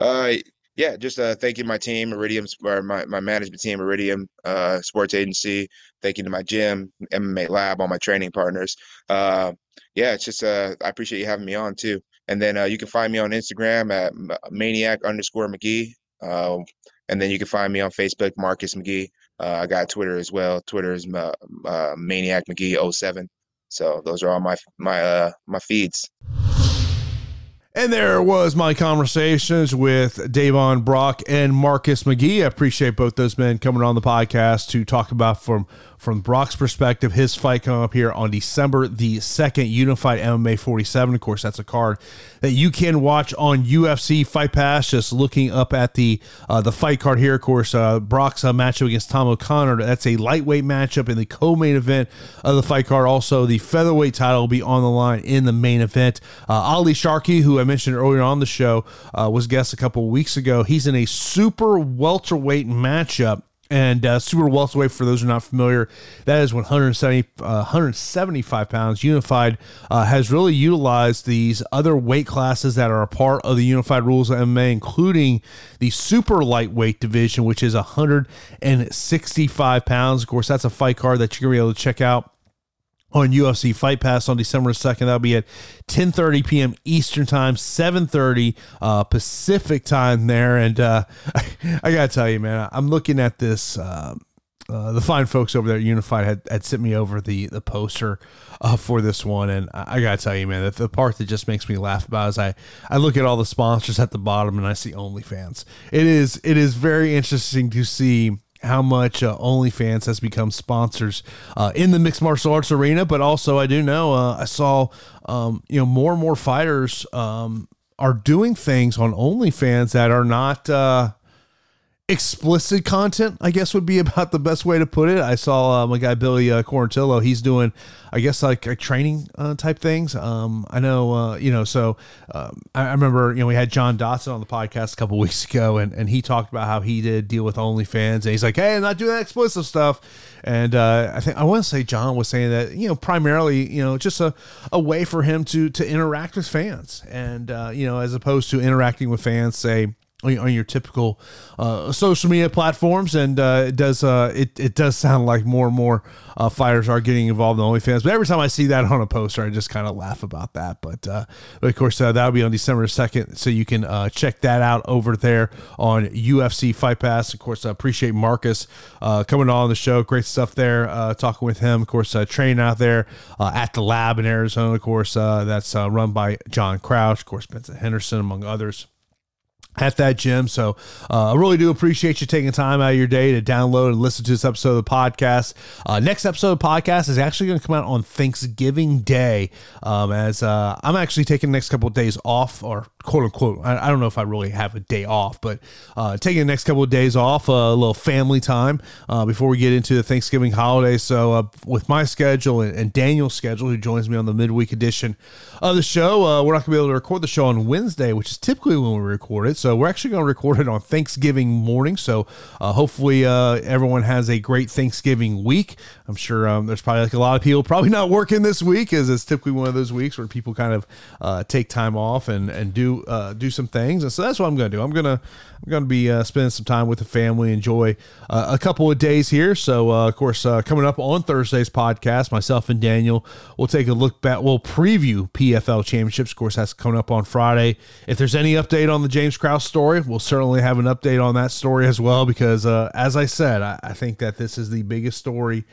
Uh, yeah, just uh, thanking my team, Iridium, or my, my management team, Iridium uh, Sports Agency. Thanking to my gym, MMA Lab, all my training partners. Uh, yeah, it's just uh, I appreciate you having me on too. And then uh, you can find me on Instagram at maniac underscore McGhee. Uh, and then you can find me on Facebook, Marcus McGhee. Uh, I got Twitter as well. Twitter is uh, uh, Maniac McGee 07. So those are all my my uh, my feeds. And there was my conversations with Devon Brock and Marcus McGhee. I appreciate both those men coming on the podcast to talk about from from Brock's perspective, his fight coming up here on December the 2nd, Unified MMA 47. Of course, that's a card that you can watch on UFC Fight Pass. Just looking up at the uh, the fight card here, of course, uh, Brock's uh, matchup against Tom O'Connor. That's a lightweight matchup in the co-main event of the fight card. Also, the featherweight title will be on the line in the main event. Uh, Ali Sharkey, who I mentioned earlier on the show, uh, was guest a couple weeks ago. He's in a super welterweight matchup and uh, super welterweight, for those who are not familiar, that is 170, uh, 175 pounds. Unified uh, has really utilized these other weight classes that are a part of the unified rules of MMA, including the super lightweight division, which is 165 pounds. Of course, that's a fight card that you're going to be able to check out on UFC Fight Pass on December 2nd. That'll be at 10:30 p.m. Eastern Time, 7:30 uh, Pacific Time there. And uh, I, I, gotta tell you, man, I'm looking at this. Uh, uh, the fine folks over there at Unified had, had sent me over the the poster uh, for this one, and I, I gotta tell you, man, that the part that just makes me laugh about is I I look at all the sponsors at the bottom and I see OnlyFans. It is it is very interesting to see how much uh, OnlyFans has become sponsors uh, in the mixed martial arts arena, but also I do know uh, I saw um, you know more and more fighters um, are doing things on OnlyFans that are not uh, explicit content, I guess would be about the best way to put it. I saw uh, my guy Billy uh, Quarantillo. He's doing, I guess, like, like training uh, type things. Um, I know, uh, you know, so um, I, I, remember, you know, we had John Dodson on the podcast a couple weeks ago, and, and he talked about how he did deal with OnlyFans, and he's like, hey, I'm not doing that explicit stuff. And uh, I think I want to say John was saying that, you know, primarily, you know, just a, a way for him to to interact with fans, and uh, you know, as opposed to interacting with fans, say on your typical uh, social media platforms, and uh, it does uh, it it does sound like more and more uh, fighters are getting involved in OnlyFans. But every time I see that on a poster, I just kind of laugh about that. But, uh, of course, uh, that'll be on December second, so you can check that out over there on UFC Fight Pass. Of course, I appreciate Marcus coming on the show. Great stuff there. talking with him, of course, training out there at the lab in Arizona. Of course, that's run by John Crouch, of course, Benson Henderson, among others at that gym. So uh, I really do appreciate you taking time out of your day to download and listen to this episode of the podcast. Uh, next episode of the podcast is actually going to come out on Thanksgiving Day, um, as uh, I'm actually taking the next couple of days off, or quote unquote. I, I, don't know if I really have a day off, but uh, taking the next couple of days off, uh, a little family time uh, before we get into the Thanksgiving holiday. So with my schedule and, and, Daniel's schedule, who joins me on the midweek edition of the show, we're not going to be able to record the show on Wednesday, which is typically when we record it. So we're actually going to record it on Thanksgiving morning. So uh, hopefully uh, everyone has a great Thanksgiving week. I'm sure um, there's probably like a lot of people probably not working this week, as it's typically one of those weeks where people kind of uh, take time off and and do uh, do some things. And so that's what I'm going to do. I'm gonna I'm to be uh, spending some time with the family, enjoy uh, a couple of days here. So, uh, of course, uh, coming up on Thursday's podcast, myself and Daniel will take a look back. We'll preview PFL championships. Of course, that's coming up on Friday. If there's any update on the James Krause story, we'll certainly have an update on that story as well. Because, as I said, I, I, think that this is the biggest story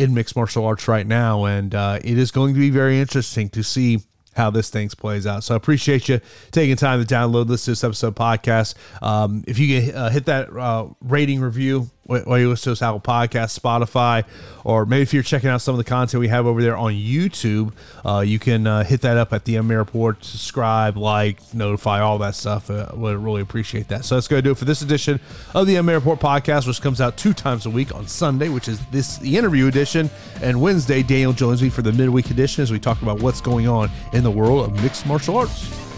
in mixed martial arts right now, and uh, it is going to be very interesting to see how this thing plays out. So I appreciate you taking time to download this this episode podcast. Um, if you can uh, hit that uh, rating review while you listen to us, Apple Podcast, Spotify, or maybe if you're checking out some of the content we have over there on YouTube, uh, you can uh, hit that up at the MMA Report, subscribe, like, notify, all that stuff. Uh, would really appreciate that. So that's going to do it for this edition of the MMA Report podcast, which comes out two times a week on Sunday, which is this the interview edition, and Wednesday, Daniel joins me for the midweek edition as we talk about what's going on in the world of mixed martial arts.